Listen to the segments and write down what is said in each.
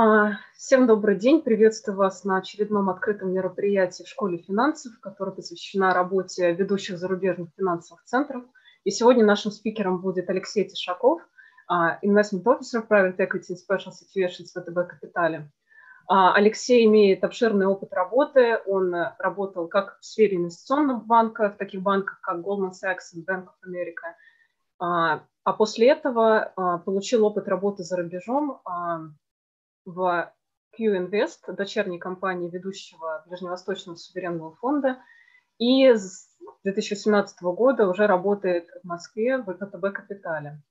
А, всем добрый день. Приветствую вас на очередном открытом мероприятии в школе финансов, которое посвящено работе ведущих зарубежных финансовых центров. И сегодня нашим спикером будет Алексей Тишаков, а, Investment Officer Private Equity Special Situations ВТБ Капитале. А, Алексей имеет обширный опыт работы. Он работал как в сфере инвестиционных банков, в таких банках, как Goldman Sachs и Bank of America. А после этого получил опыт работы за рубежом в Q-Invest, дочерней компании ведущего Ближневосточного суверенного фонда, и с 2017 года уже работает в Москве в ВТБ Капитале.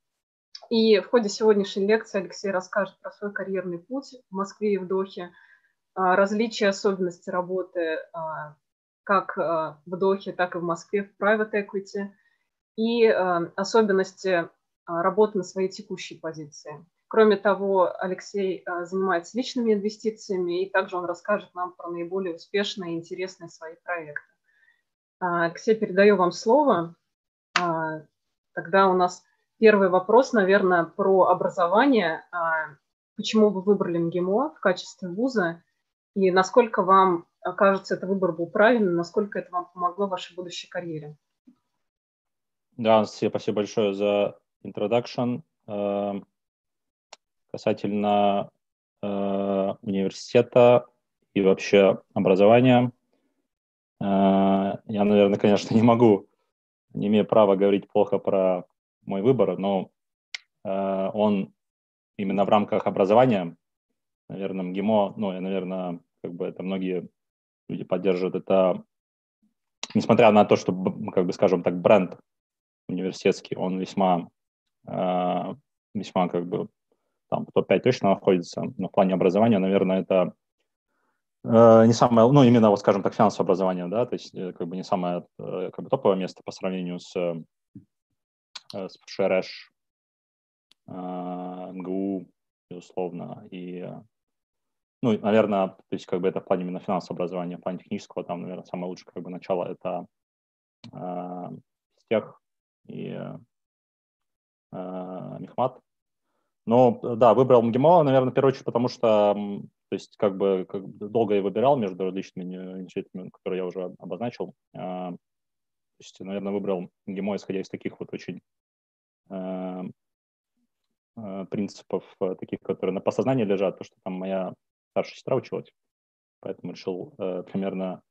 И в ходе сегодняшней лекции Алексей расскажет про свой карьерный путь в Москве и в Дохе, а, различия особенности работы а, как а, в Дохе, так и в Москве в private equity и особенности работы на своей текущей позиции. Кроме того, Алексей а, занимается личными инвестициями, и также он расскажет нам про наиболее успешные и интересные свои проекты. А, Алексей, передаю вам слово. А, тогда у нас первый вопрос, наверное, про образование. Почему вы выбрали МГИМО в качестве вуза, и насколько вам кажется, этот выбор был правильным, насколько это вам помогло в вашей будущей карьере? Да, спасибо большое за introduction касательно э, университета и вообще образования. Э, я, наверное, конечно, не могу, не имею права говорить плохо про мой выбор, но э, он именно в рамках образования, наверное, МГИМО, ну, и, наверное, как бы это многие люди поддерживают, это, несмотря на то, что, как бы, скажем так, бренд университетский, он весьма, э, весьма, как бы, там в топ-5 точно находится, но в плане образования, наверное, это э, не самое, ну, именно, вот, скажем так, финансовое образование, да, то есть э, как бы не самое э, как бы топовое место по сравнению с, с ШРШ, МГУ, безусловно, и ну, наверное, то есть как бы это в плане именно финансового образования, в плане технического, там, наверное, самое лучшее как бы начало это э, стех и э, Мехмат, ну, да, выбрал МГИМО, наверное, в первую очередь, потому что, то есть, как бы, как долго я выбирал между различными инициативами, которые я уже обозначил. А, то есть, наверное, выбрал МГИМО, исходя из таких вот очень а, а, принципов, таких, которые на подсознании лежат, то, что там моя старшая сестра училась, поэтому решил э, примерно,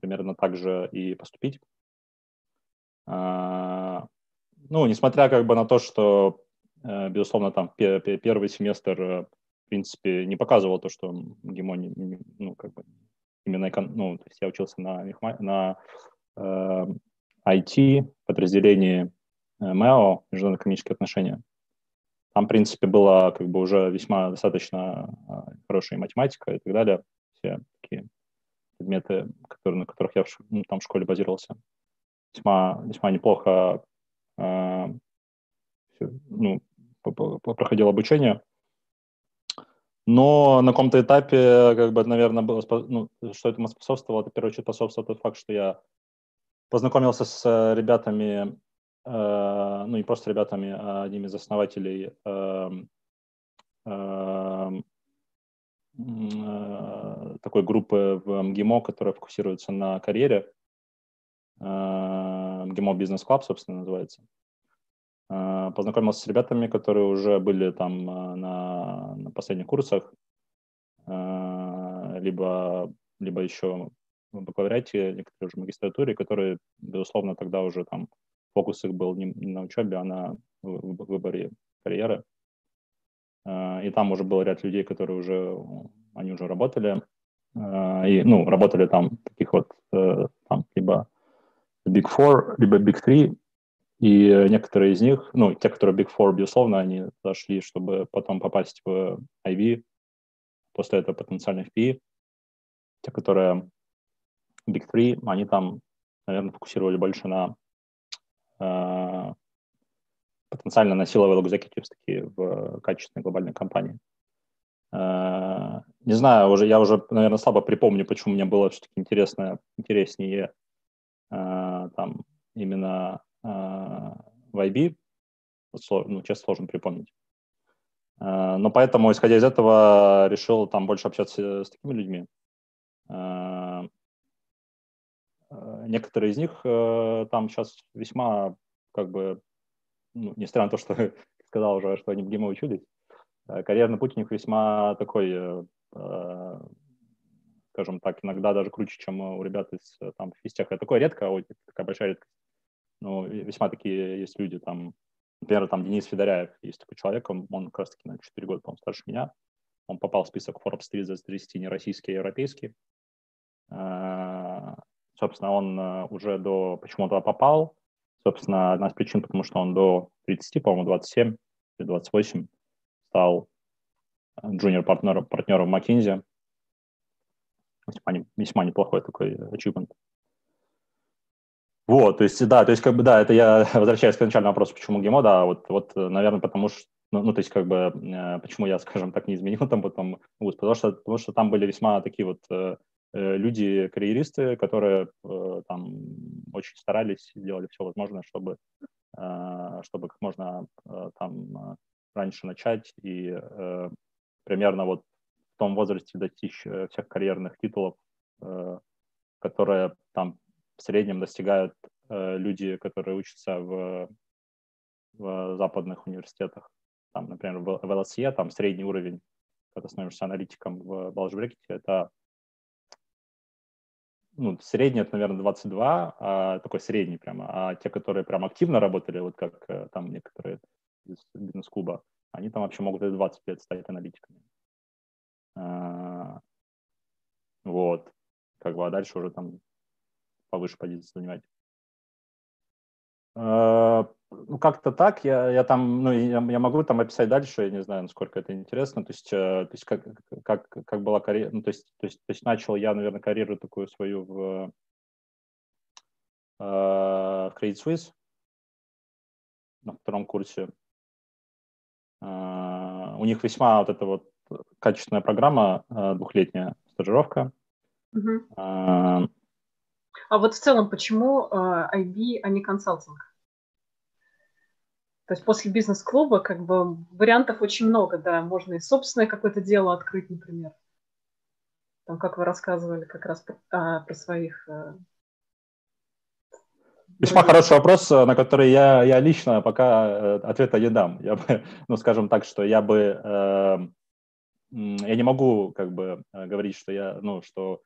примерно так же и поступить. Ну, несмотря как бы на то, что Э, безусловно, там первый семестр, э, в принципе, не показывал то, что МГИМО, ну, как бы, именно, ну, то есть я учился на, на э, IT, подразделении э, МЭО, международные экономические отношения. Там, в принципе, была как бы уже весьма достаточно хорошая математика и так далее. Все такие предметы, которые, на которых я в, ну, там в школе базировался. Весьма, весьма неплохо э, ну, проходил обучение. Но на каком-то этапе, как бы, наверное, было, ну, что этому способствовало, это, в первую очередь, способствовал тот факт, что я познакомился с э, ребятами, э, ну, не просто ребятами, а одним из основателей э, э, э, такой группы в МГИМО, которая фокусируется на карьере. Э, МГИМО Business Club, собственно, называется. А, познакомился с ребятами, которые уже были там а, на, на последних курсах, а, либо, либо еще в бакалавриате, некоторые уже в магистратуре, которые, безусловно, тогда уже там фокус их был не, на учебе, а на выборе карьеры. И там уже был ряд людей, которые уже, они уже работали, и, ну, работали там таких вот, э, там, либо Big Four, либо Big Three, и некоторые из них, ну, те, которые Big Four, безусловно, они зашли, чтобы потом попасть в IV, после этого потенциально в. Те, которые Big Three, они там, наверное, фокусировали больше на э, потенциально на силовые executives такие в качественной глобальной компании. Э, не знаю, уже я уже, наверное, слабо припомню, почему мне было все-таки интересно, интереснее э, там именно в IB, ну, честно, сложно припомнить. Но поэтому, исходя из этого, решил там больше общаться с такими людьми. Некоторые из них там сейчас весьма, как бы, ну, несмотря на то, что сказал уже, что они в ГИМО учились, карьерный путь у них весьма такой скажем так, иногда даже круче, чем у ребят из там физтеха. Такое редко, такая большая редкость. Но весьма такие есть люди, там, например, там Денис Федоряев, есть такой человек, он, он как раз таки на 4 года, по-моему, старше меня. Он попал в список Forbes 30 30 не российский, а европейский. А, собственно, он э, уже до, почему туда попал, собственно, одна из причин, потому что он до 30, по-моему, 27 или 28 стал джуниор-партнером партнером McKinsey, весьма, весьма неплохой такой achievement. Вот, то есть, да, то есть, как бы, да, это я возвращаюсь к начальному вопросу, почему ГИМО, да, вот, вот, наверное, потому что, ну, ну то есть, как бы, э, почему я, скажем так, не изменил там потом вуз, потому что, потому что там были весьма такие вот э, э люди, карьеристы, которые там очень старались, делали все возможное, чтобы, чтобы как можно там раньше начать и примерно вот в том возрасте достичь всех карьерных титулов, которые там в среднем достигают э, люди, которые учатся в, в западных университетах. Там, например, в, в ЛСЕ там средний уровень, когда становишься аналитиком в Балжбрекете, это ну, средний, это, наверное, 22, а, такой средний прямо. А те, которые прям активно работали, вот как там некоторые из бизнес-клуба, они там вообще могут и 20 лет стать аналитиками. А, вот. Как бы, а дальше уже там повыше позиции занимать. А, ну, как-то так. Я, я там, ну, я, я могу там описать дальше, я не знаю, насколько это интересно. То есть, э, то есть как, как, как была карьера, ну, то есть, то есть, то есть начал я, наверное, карьеру такую свою в, э, в Credit Suisse на втором курсе. Uh, у них весьма вот это вот качественная программа, э, двухлетняя стажировка. Угу. А, а вот в целом, почему IB, а не консалтинг? То есть после бизнес-клуба как бы вариантов очень много, да, можно и собственное какое-то дело открыть, например. Там, как вы рассказывали как раз про, а, про своих... А... Весьма хороший вопрос, на который я, я лично пока ответа не дам. Я бы, ну, скажем так, что я бы э, я не могу как бы говорить, что я, ну, что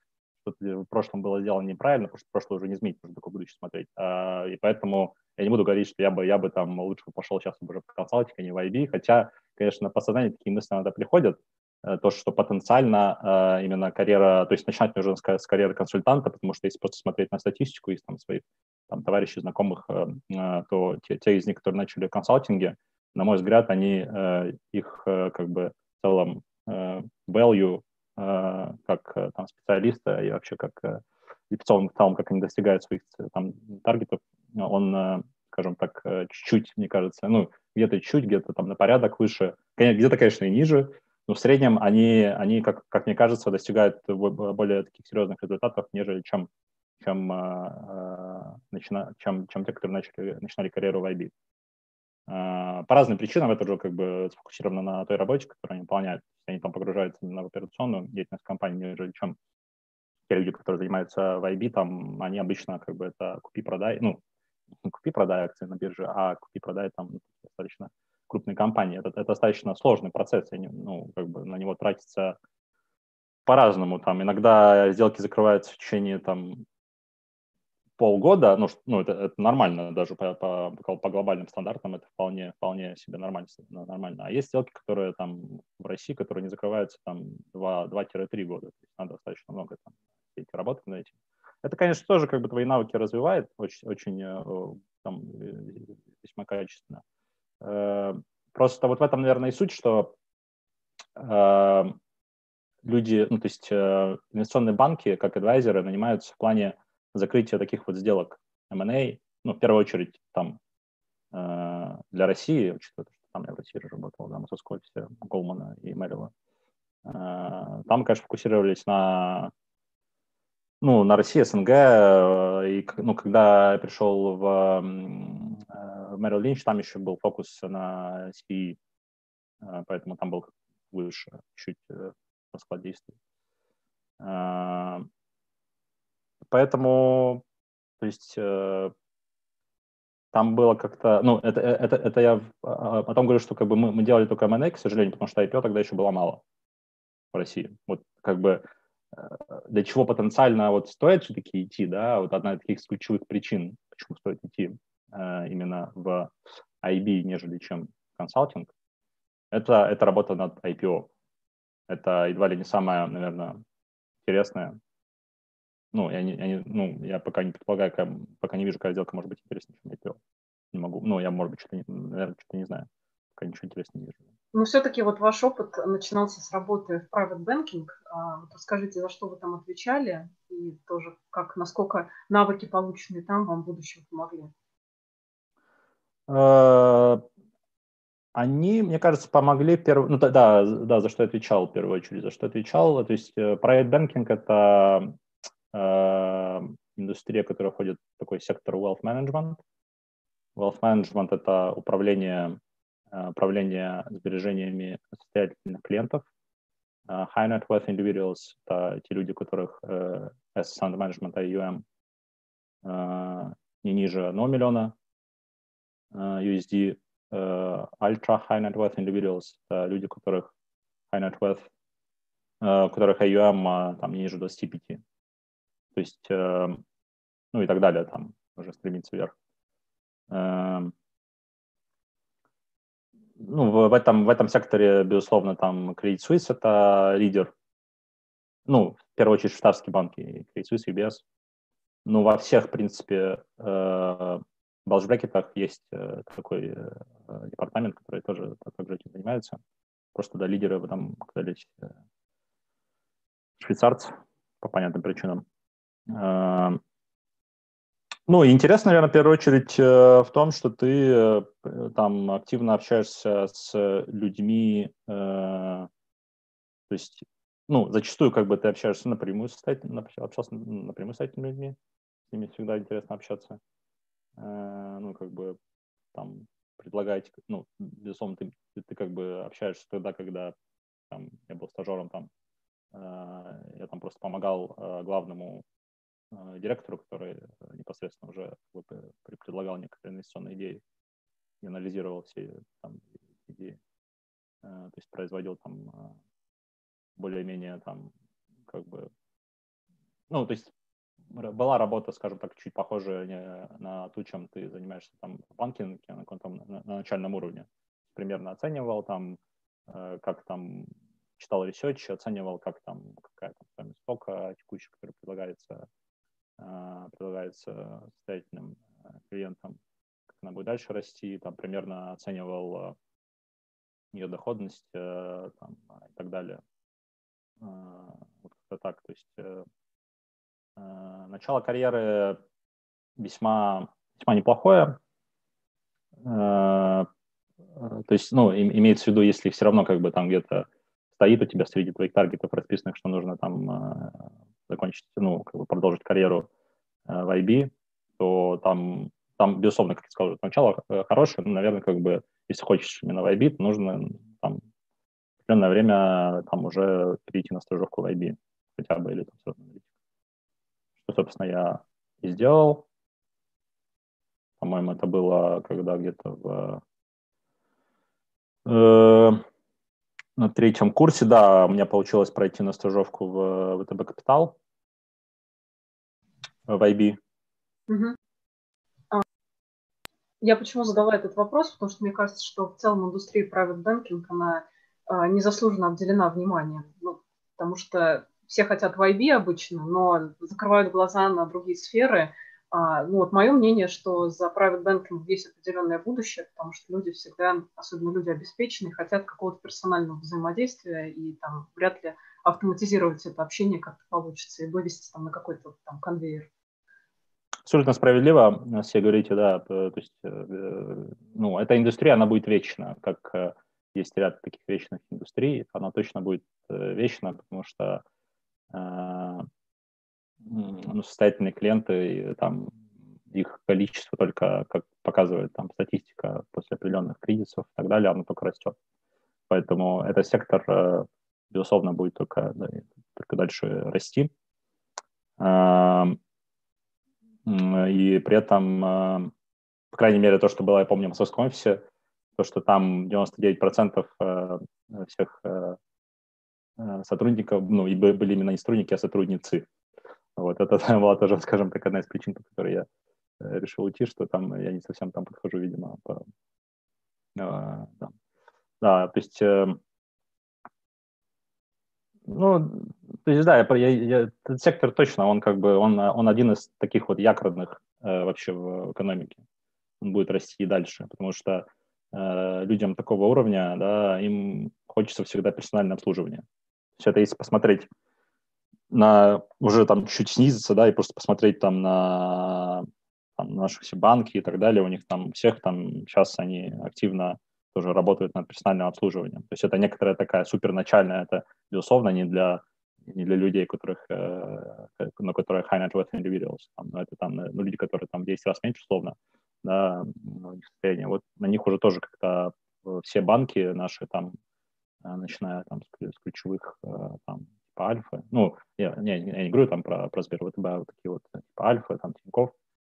что-то в прошлом было сделано неправильно, потому что прошлое уже не изменить, нужно только будущее смотреть. А, и поэтому я не буду говорить, что я бы, я бы там лучше пошел сейчас уже в консалтинг, а не в IB, хотя, конечно, по сознанию такие мысли иногда приходят, э, то, что потенциально э, именно карьера, то есть начинать нужно с, карьеры консультанта, потому что если просто смотреть на статистику из там, своих там, товарищей, знакомых, то те, те из них, которые начали в консалтинге, на мой взгляд, они их как бы в целом Э, value э, как э, там, специалиста и вообще как и в целом, в целом, как они достигают своих там таргетов, он, скажем так, чуть-чуть, мне кажется, ну, где-то чуть, где-то там на порядок выше, где-то, конечно, и ниже, но в среднем они, они как, как мне кажется, достигают более таких серьезных результатов, нежели чем, чем, начина, чем, чем те, которые начали, начинали карьеру в IB. А, по разным причинам это уже как бы сфокусировано на той работе, которую они выполняют. Они там погружаются на операционную деятельность компании, нежели чем те люди, которые занимаются в IB, там они обычно как бы это купи-продай, ну, не купи-продай акции на бирже, а купи-продай там достаточно крупные компании. Это, это достаточно сложный процесс, они, ну, как бы на него тратится по-разному. Там иногда сделки закрываются в течение там полгода, ну, ну это, это нормально, даже по, по, по глобальным стандартам это вполне, вполне себе нормально, нормально. А есть сделки, которые там в России, которые не закрываются там 2-3 года. То есть надо достаточно много там работать над этим. Это, конечно, тоже как бы твои навыки развивает очень, очень э, там, э, весьма качественно. Э, просто вот в этом, наверное, и суть, что люди, ну, то есть инвестиционные банки, как адвайзеры, нанимаются в плане закрытие таких вот сделок M&A, ну, в первую очередь, там, э, для России, учитывая, что там я в России работал, да, московского офисе Голмана и Мэрила, э, там, конечно, фокусировались на, ну, на России, СНГ, э, и, ну, когда я пришел в, э, в Мэрил Линч, там еще был фокус на CPE, поэтому там был выше чуть расклад действий. Поэтому, то есть, там было как-то, ну, это, это, это я потом говорю, что как бы мы, мы делали только M&A, к сожалению, потому что IPO тогда еще было мало в России. Вот как бы для чего потенциально вот стоит все-таки идти, да, вот одна из таких ключевых причин, почему стоит идти э, именно в IB, нежели чем консалтинг, это, это работа над IPO. Это едва ли не самое, наверное, интересное. Ну, я, не, я, не, ну, я пока не предполагаю, как, пока не вижу, какая сделка может быть интереснее, чем IPO. Не могу. Ну, я, может быть, что-то, наверное, что-то не знаю. Пока ничего интересного не вижу. Но все-таки вот ваш опыт начинался с работы в private banking. А, вот расскажите, за что вы там отвечали и тоже как, насколько навыки, полученные там, вам в будущем помогли? А, они, мне кажется, помогли перв... ну да, да, за что я отвечал в первую очередь, за что отвечал. То есть э, private banking это индустрия, которая входит в такой сектор wealth management. Wealth management это управление Э, управление сбережениями состоятельных клиентов. Э, high net worth individuals – это те люди, у которых assets under management AUM не ниже 1 миллиона USD. Ultra high net worth individuals – это люди, у которых high net worth, у которых AUM там, не ниже 25. То есть, ну и так далее, там уже стремится вверх ну, в, в, этом, в этом секторе, безусловно, там Credit Suisse – это лидер. Ну, в первую очередь, швейцарские банки, Credit Suisse, UBS. Ну, во всех, в принципе, э, балжбрекетах есть э, такой э, департамент, который тоже также этим занимается. Просто, да, лидеры там оказались э, швейцарцы по понятным причинам. Ну, интересно, наверное, в первую очередь э, в том, что ты э, там активно общаешься с людьми, э, то есть, ну, зачастую как бы ты общаешься напрямую с общался напрямую с этими людьми, с ними всегда интересно общаться. Ну, как бы там предлагаете, ну, безусловно, ты, ты, ты как бы общаешься тогда, когда там, я был стажером там, я там просто помогал главному директору, который э, непосредственно уже предлагал некоторые инвестиционные идеи и анализировал все там, идеи. Э, то есть производил там более-менее там как бы ну, то есть была работа, скажем так, чуть похожая на ту, чем ты занимаешься там в банкинге на на, на начальном уровне. Примерно оценивал там, как там читал research, оценивал, как там какая там стоимость stock а текущая, которая предлагается предлагается состоятельным э, клиентам, как она будет дальше расти, там примерно оценивал э, ее доходность э, там, и так далее. А, вот как-то так. То есть начало карьеры весьма, весьма неплохое. То есть, ну, имеется в виду, если все равно как бы там где-то стоит у тебя среди твоих таргетов расписанных, что нужно там закончить, ну, как бы продолжить карьеру э, в IB, то там, там, безусловно, как я сказал, начало э, хорошее, но, наверное, как бы, если хочешь именно в IB, то нужно там определенное время там уже перейти на стажировку в IB хотя бы, или там Что, собственно, я и сделал. По-моему, это было когда где-то в э, на третьем курсе, да, у меня получилось пройти на стажировку в ВТБ Капитал, в IB. Угу. Я почему задала этот вопрос? Потому что мне кажется, что в целом индустрия private banking, она а, незаслуженно обделена вниманием. Ну, потому что все хотят в IB обычно, но закрывают глаза на другие сферы – а, ну, вот мое мнение, что за private banking есть определенное будущее, потому что люди всегда, особенно люди обеспеченные, хотят какого-то персонального взаимодействия, и там вряд ли автоматизировать это общение как-то получится и вывести там на какой-то там конвейер. Абсолютно справедливо, все говорите, да, то есть, э, ну, эта индустрия, она будет вечна, как э, есть ряд таких вечных индустрий, она точно будет э, вечна, потому что ну, состоятельные клиенты, там, их количество только, как показывает там статистика после определенных кризисов и так далее, оно только растет. Поэтому этот сектор, э, безусловно, будет только, только дальше расти. И при этом, по крайней мере, то, что было, я помню, в московском офисе, то, что там 99% всех сотрудников, ну, и были именно не сотрудники, а сотрудницы. Вот это была тоже, скажем так, одна из причин, по которой я э, решил уйти, что там я не совсем там подхожу, видимо, по, э, да. да, то есть, э, ну, то есть, да, я, я, я, этот сектор точно, он как бы, он, он один из таких вот якорных э, вообще в экономике. Он будет расти и дальше, потому что э, людям такого уровня, да, им хочется всегда персональное обслуживание. Есть это если посмотреть на уже там чуть снизиться, да, и просто посмотреть там на там, наши все банки и так далее, у них там всех там сейчас они активно тоже работают над персональным обслуживанием. То есть это некоторая такая суперначальная, это, безусловно, не для не для людей, которых, э, на которые high net worth individuals, там, но это там ну, люди, которые там 10 раз меньше, условно, да, ну, состояние. Вот на них уже тоже как-то э, все банки наши там, э, начиная там с, с ключевых э, там типа Альфа, ну, я, не, я не говорю там про, про Сбервтб, а вот такие вот типа Альфа, там Тинькофф,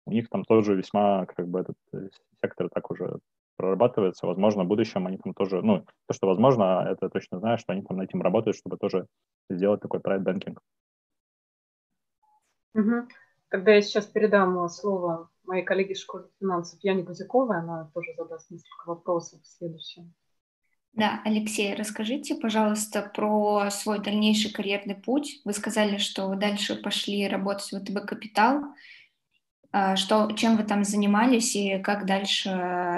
у них там тоже весьма как бы этот э, сектор так уже прорабатывается. Возможно, в будущем они там тоже, ну, то, что возможно, это точно знаю, что они там над этим работают, чтобы тоже сделать такой private banking. Угу. Тогда я сейчас передам слово моей коллеге школы финансов Яне Гузяковой, она тоже задаст несколько вопросов в следующем. Да, Алексей, расскажите, пожалуйста, про свой дальнейший карьерный путь. Вы сказали, что вы дальше пошли работать в ВТБ Капитал. А, что, чем вы там занимались и как дальше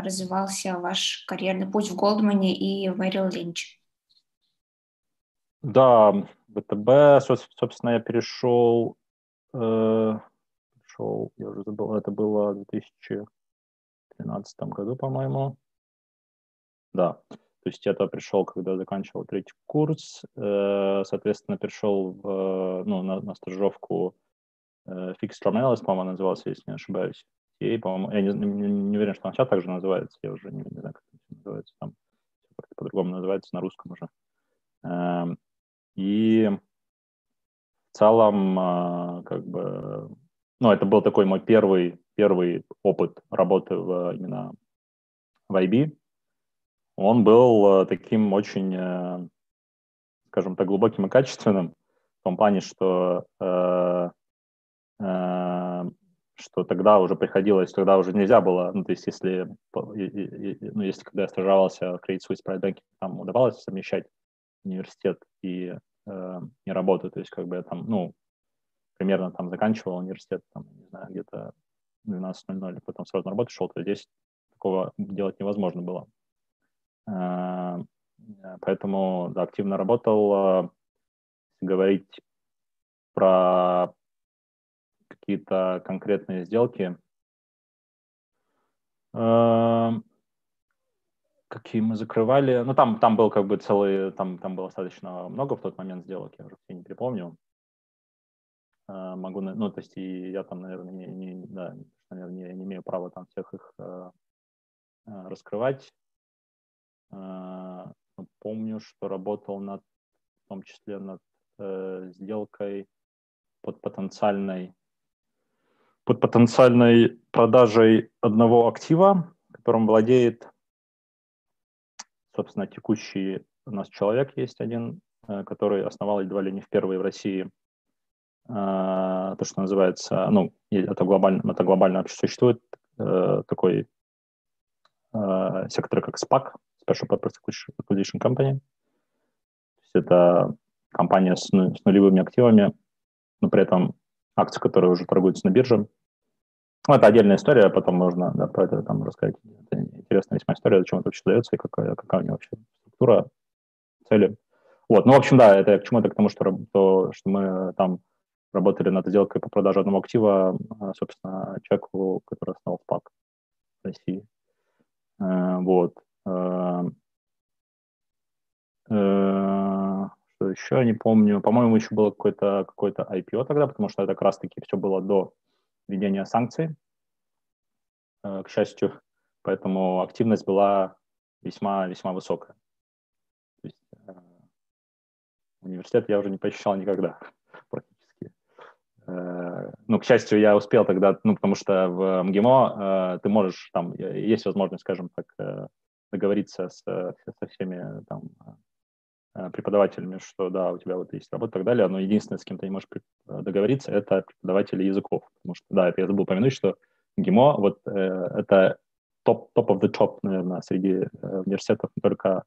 развивался ваш карьерный путь в Голдмане и в Мэрил Линч? Да, ВТБ, собственно, я перешел, э, перешел, я уже забыл, это было в 2013 году, по-моему. Да, то есть я туда пришел, когда заканчивал третий курс, э, соответственно, перешел в, ну, на, на стажировку э, Fixed Term Analyst, по-моему, назывался, если не ошибаюсь. И, по-моему, я не, не, не уверен, что он сейчас также называется, я уже не, не знаю, как это называется, там как-то по-другому называется на русском уже. Эм, и в целом, э, как бы, ну, это был такой мой первый, первый опыт работы в, именно в IB, он был э, таким очень, э, скажем так, глубоким и качественным в том плане, что э, что тогда уже приходилось, тогда уже нельзя было, ну, то есть если, ну, если когда я стажировался в Credit Suisse Private Banking, там удавалось совмещать университет и, э, и работу, то есть как бы я там, ну, примерно там заканчивал университет, там, не знаю, где-то 12.00, потом сразу на работу шел, то здесь такого делать невозможно было. Э, поэтому да, активно работал. говорить про какие-то конкретные сделки, э, какие мы закрывали. Ну, там, там был как бы целый, там, там было достаточно много в тот момент сделок, я уже все не припомню. Могу, ну, то есть и я там, наверное, не, не, да, наверное, не, не имею права там всех их раскрывать. Э, помню, что работал над, в том числе над э, сделкой под потенциальной под потенциальной продажей одного актива, которым владеет, собственно, текущий у нас человек есть один, э, который основал едва ли не в первой в России то, что называется, ну, это глобально, это глобально вообще существует такой сектор, как SPAC, Special Purpose Acquisition Company. То есть это компания с, с нулевыми активами, но при этом акции, которые уже торгуются на бирже. Ну, это отдельная история, потом можно да, про это там рассказать. Это интересная весьма история, зачем это вообще дается и какая, какая у него вообще структура, цели. Вот, ну, в общем, да, это к чему-то к тому, что, то, что мы там работали над сделкой по продаже одного актива, а, собственно, человеку, который основал СПАК в России. Э, вот. Эм, э, что еще, не помню. По-моему, еще было какое-то какое IPO тогда, потому что это как раз-таки все было до введения санкций, э, к счастью. Поэтому активность была весьма-весьма высокая. Университет я уже не посещал никогда практически. Э, ну, к счастью, я успел тогда, ну, потому что в МГИМО э, ты можешь, там, есть возможность, скажем так, э, договориться с, со всеми там преподавателями, что да, у тебя вот есть работа и так далее, но единственное, с кем ты не можешь договориться, это преподаватели языков, потому что, да, это я забыл упомянуть, что ГИМО, вот э, это топ, топ of the top, наверное, среди э, университетов не только,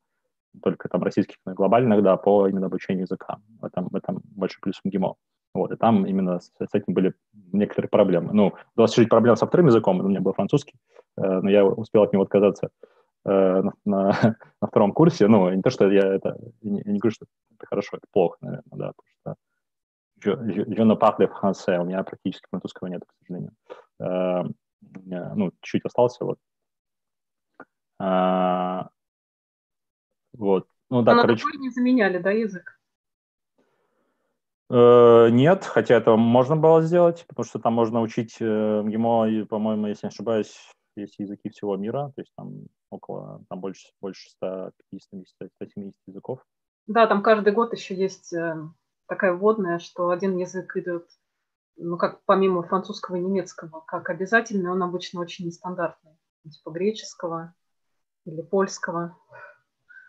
только там российских, но и глобальных, да, по именно обучению языка. В этом, в этом больше плюс ГИМО. Вот, и там именно с, с этим были некоторые проблемы. Ну, удалось решить проблему со вторым языком, у меня был французский, э, но я успел от него отказаться э, на, на, на втором курсе. Ну, не то, что я это... Я не, я не говорю, что это хорошо, это плохо, наверное, да, потому что je, ne parle français, у меня практически французского нет, к сожалению. Э, ну, чуть остался, вот. А, вот. Ну да, Но короче. Не заменяли, да, язык? Э, нет, хотя это можно было сделать, потому что там можно учить э, и, по-моему, если не ошибаюсь, есть языки всего мира, то есть там около, там больше, больше 150-170 языков. Да, там каждый год еще есть э, такая вводная, что один язык идет, ну, как помимо французского и немецкого, как обязательный, он обычно очень нестандартный, типа греческого или польского.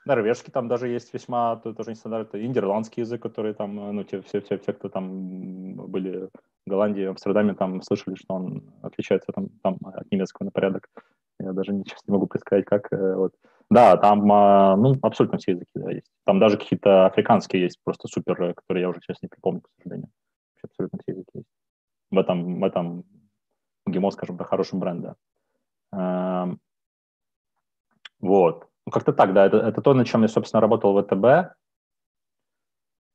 Норвежский там даже есть весьма, то тоже нестандартный, индерландский язык, который там, ну, те, все, все, все, кто там были в Голландии, в Амстердаме, там слышали, что он отличается там, там от немецкого на порядок. Я даже сейчас не могу представить, как. Э, вот. Да, там а, ну, абсолютно все языки да, есть. Там даже какие-то африканские есть, просто супер, э, которые я уже сейчас не припомню, к сожалению. Абсолютно все языки есть. В этом, в этом ГИМО, скажем так, хороший бренд. Эм, вот. Ну, как-то так, да. Это, это то, над чем я, собственно, работал в ВТБ.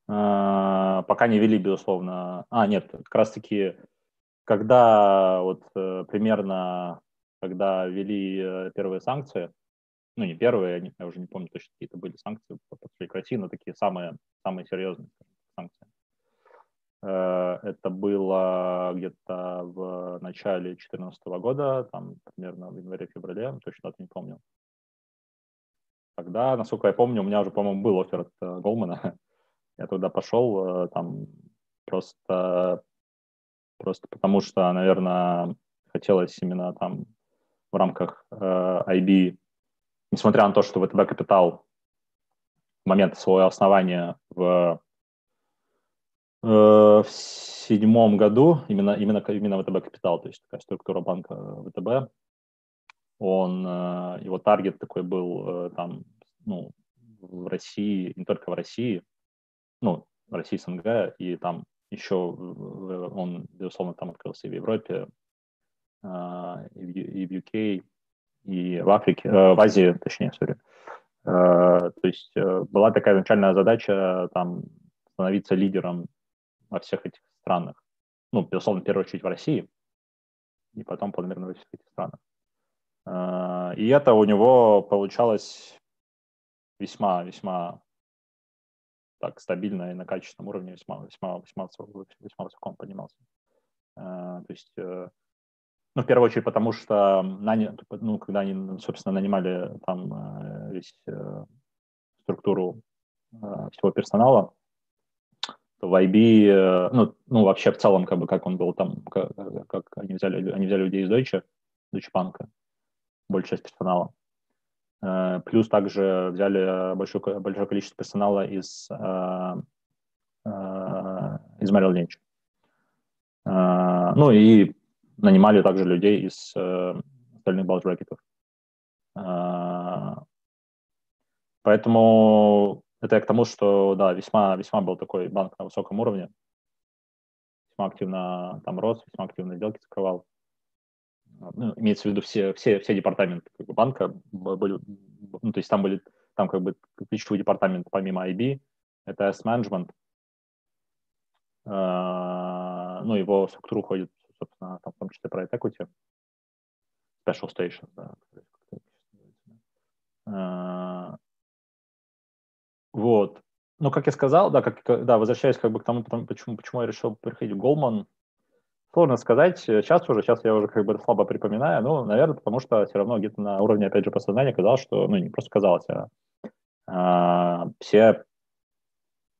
Э, пока не вели, безусловно. А, нет, как раз-таки, когда вот примерно когда ввели э, первые санкции, ну, не первые, я, уже не помню точно, какие это были санкции по России, но такие самые, самые серьезные санкции. Э, это было где-то в начале 2014 года, там примерно в январе-феврале, точно это не помню. Тогда, насколько я помню, у меня уже, по-моему, был офер от э, Голмана. Я туда пошел, там просто, просто потому что, наверное, хотелось именно там в рамках э, IB, несмотря на то, что ВТБ Капитал в момент своего основания в, э, в седьмом году, именно, именно, именно ВТБ Капитал, то есть такая структура банка ВТБ, он, э, его таргет такой был там, ну, в России, не только в России, ну, в России СНГ, и там еще он, безусловно, там открылся и в Европе, и в UK, и в Африке, э, в Азии, точнее, сори. Э, то есть э, была такая начальная задача там становиться лидером во всех этих странах. Ну, безусловно, в первую очередь в России, и потом планомерно во всех этих странах. И это у него получалось весьма, весьма так стабильно и на качественном уровне, весьма, весьма, весьма, весьма высоко он поднимался. То есть ну, в первую очередь, потому что, ну, когда они, собственно, нанимали там э, весь э, структуру э, всего персонала, то в IB, ну, ну, вообще в целом, как бы, как он был там, как, как они взяли, они взяли людей из Deutsche, Deutsche Bank, большая часть персонала. Плюс также взяли большое, большое количество персонала из, из Merrill Lynch. Ну и нанимали также людей из э, остальных балл-брекетов. А, поэтому это я к тому, что, да, весьма, весьма был такой банк на высоком уровне. Весьма активно там рос, весьма активно сделки закрывал. Ну, имеется в виду все, все, все департаменты как бы, банка были, ну, то есть там были, там как бы ключевой департамент помимо IB, это S-Management, Uh, ну, его структуру входит собственно, там, в том числе про equity, special station, да, а, вот. Ну, как я сказал, да, как, да, возвращаясь как бы к тому, почему, почему я решил приходить в Голман, сложно сказать, сейчас уже, сейчас я уже как бы слабо припоминаю, ну, наверное, потому что все равно где-то на уровне, опять же, подсознания казалось, что, ну, не просто казалось, а, а все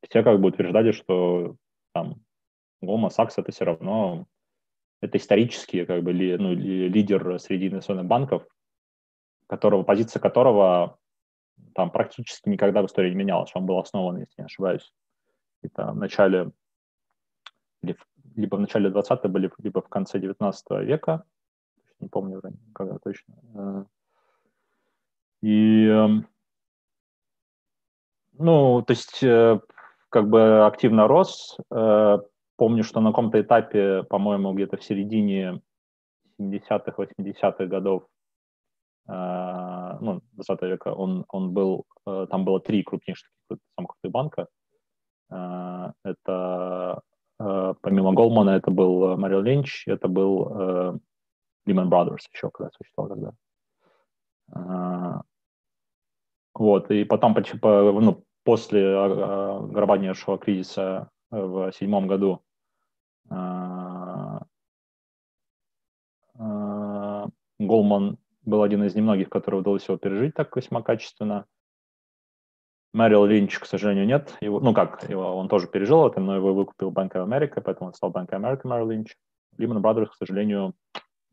все как бы утверждали, что там Goldman Sachs это все равно это исторически как бы ли, ну, лидер среди инвестиционных банков, которого, позиция которого там практически никогда в истории не менялась. Он был основан, если не ошибаюсь, это в начале, либо в начале 20-го, либо в конце 19 века, не помню когда точно. Э, и, эм, ну, то есть, э, как бы активно рос. Э, помню, что на каком-то этапе, по-моему, где-то в середине 70-х, 80-х годов ну, 20 века, он, он был, там было три крупнейших самых крупных банка. Это помимо Голмана, это был Марил Линч, это был Lehman Brothers еще когда существовал тогда. Вот, и потом ну, после гробанейшего кризиса в седьмом году Голман был один из немногих, который удалось его пережить так весьма качественно. Мэрил Линч, к сожалению, нет. Его, ну как, его, он тоже пережил это, но его выкупил of America, поэтому он стал Bank of America Мэрил Линч. Lehman Brothers, к сожалению,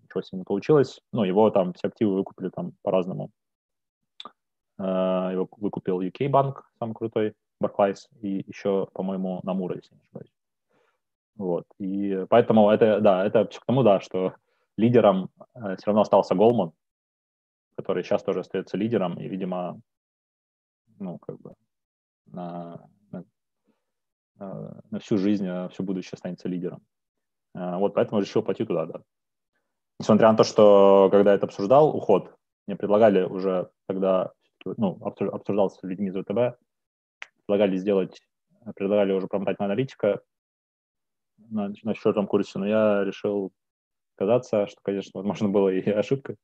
ничего с ним не получилось. Ну, его там все активы выкупили там по-разному. Uh, его выкупил UK банк, самый крутой, Barclays, и еще, по-моему, Намура, если не ошибаюсь. Вот. И поэтому это, да, это к тому, да, что лидером э, все равно остался Голман, который сейчас тоже остается лидером, и, видимо, ну, как бы на, на, на всю жизнь, на всю будущее останется лидером. Вот поэтому решил пойти туда, да несмотря на то, что когда я это обсуждал, уход, мне предлагали уже тогда, ну, обсуждался с людьми из ВТБ, предлагали сделать, предлагали уже промотать на аналитика на, на четвертом курсе, но я решил отказаться, что, конечно, возможно, было и ошибка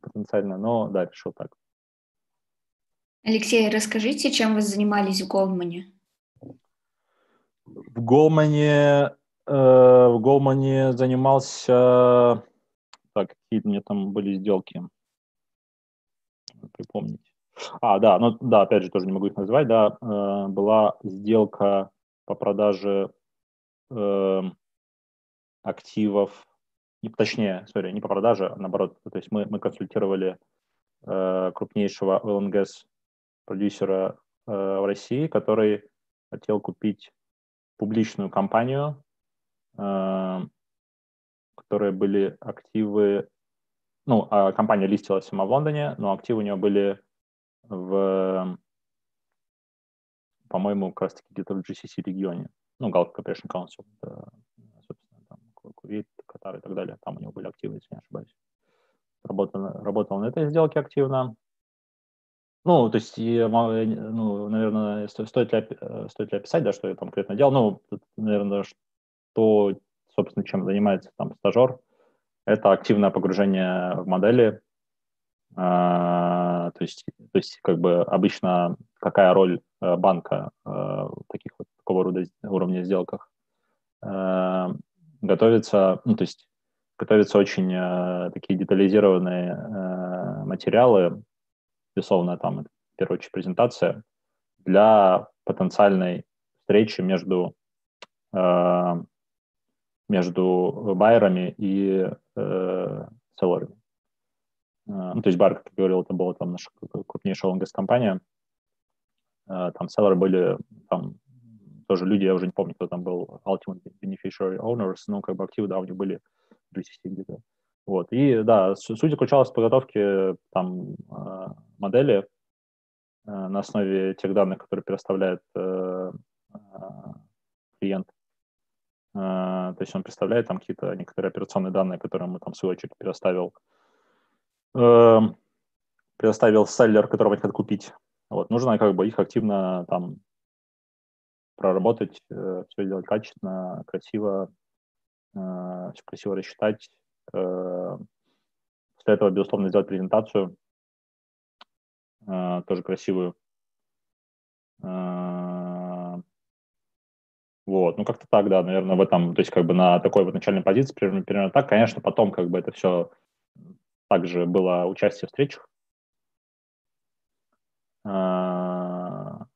потенциально, но да, решил так. Алексей, расскажите, чем вы занимались в Голмане? В Голмане, э, в Голмане занимался так, какие у меня там были сделки? Припомнить. А, да, ну да, опять же, тоже не могу их назвать, да, э, была сделка по продаже э, активов, не, точнее, sorry, не по продаже, а наоборот, то есть мы, мы консультировали э, крупнейшего oil and gas продюсера э, в России, который хотел купить публичную компанию, э, которые были активы, ну, а компания листилась сама в Лондоне, но активы у нее были в, по-моему, как раз-таки где-то в GCC регионе, ну, Gulf Cooperation Council, это, собственно, там, Кувейт, Катар и так далее, там у него были активы, если не ошибаюсь. Работал, работал на этой сделке активно. Ну, то есть, ну, наверное, стоит ли, стоит ли описать, да, что я там конкретно делал? Ну, наверное, что собственно, чем занимается там стажер, это активное погружение в модели. А, то, есть, то есть, как бы обычно какая роль э, банка э, в таких вот такого рода уровня сделках? Э, готовится, ну, то есть готовятся очень такие детализированные материалы, безусловно, там, в первую очередь, презентация для потенциальной встречи между между байерами и э, селлерами. Э, ну, то есть Бар, как я говорил, это была там наша крупнейшая лонгест-компания. Э, там селлеры были, там тоже люди, я уже не помню, кто там был, Ultimate Beneficiary Owners, но как бы активы, да, у них были GCC где-то. Вот. И да, суть заключалась в подготовке там э, модели на основе тех данных, которые предоставляет э, клиент а, то есть он представляет там какие-то некоторые операционные данные, которые ему там очередь предоставил, эм, предоставил селлер, которого хотят купить. Вот, нужно как бы их активно там проработать, э, все сделать качественно, красиво, э, все красиво рассчитать. Э, после этого, безусловно, сделать презентацию, тоже красивую. Вот, ну как-то так, да, наверное, в этом, то есть как бы на такой вот начальной позиции примерно, примерно так. Конечно, потом как бы это все также было участие в встречах. А,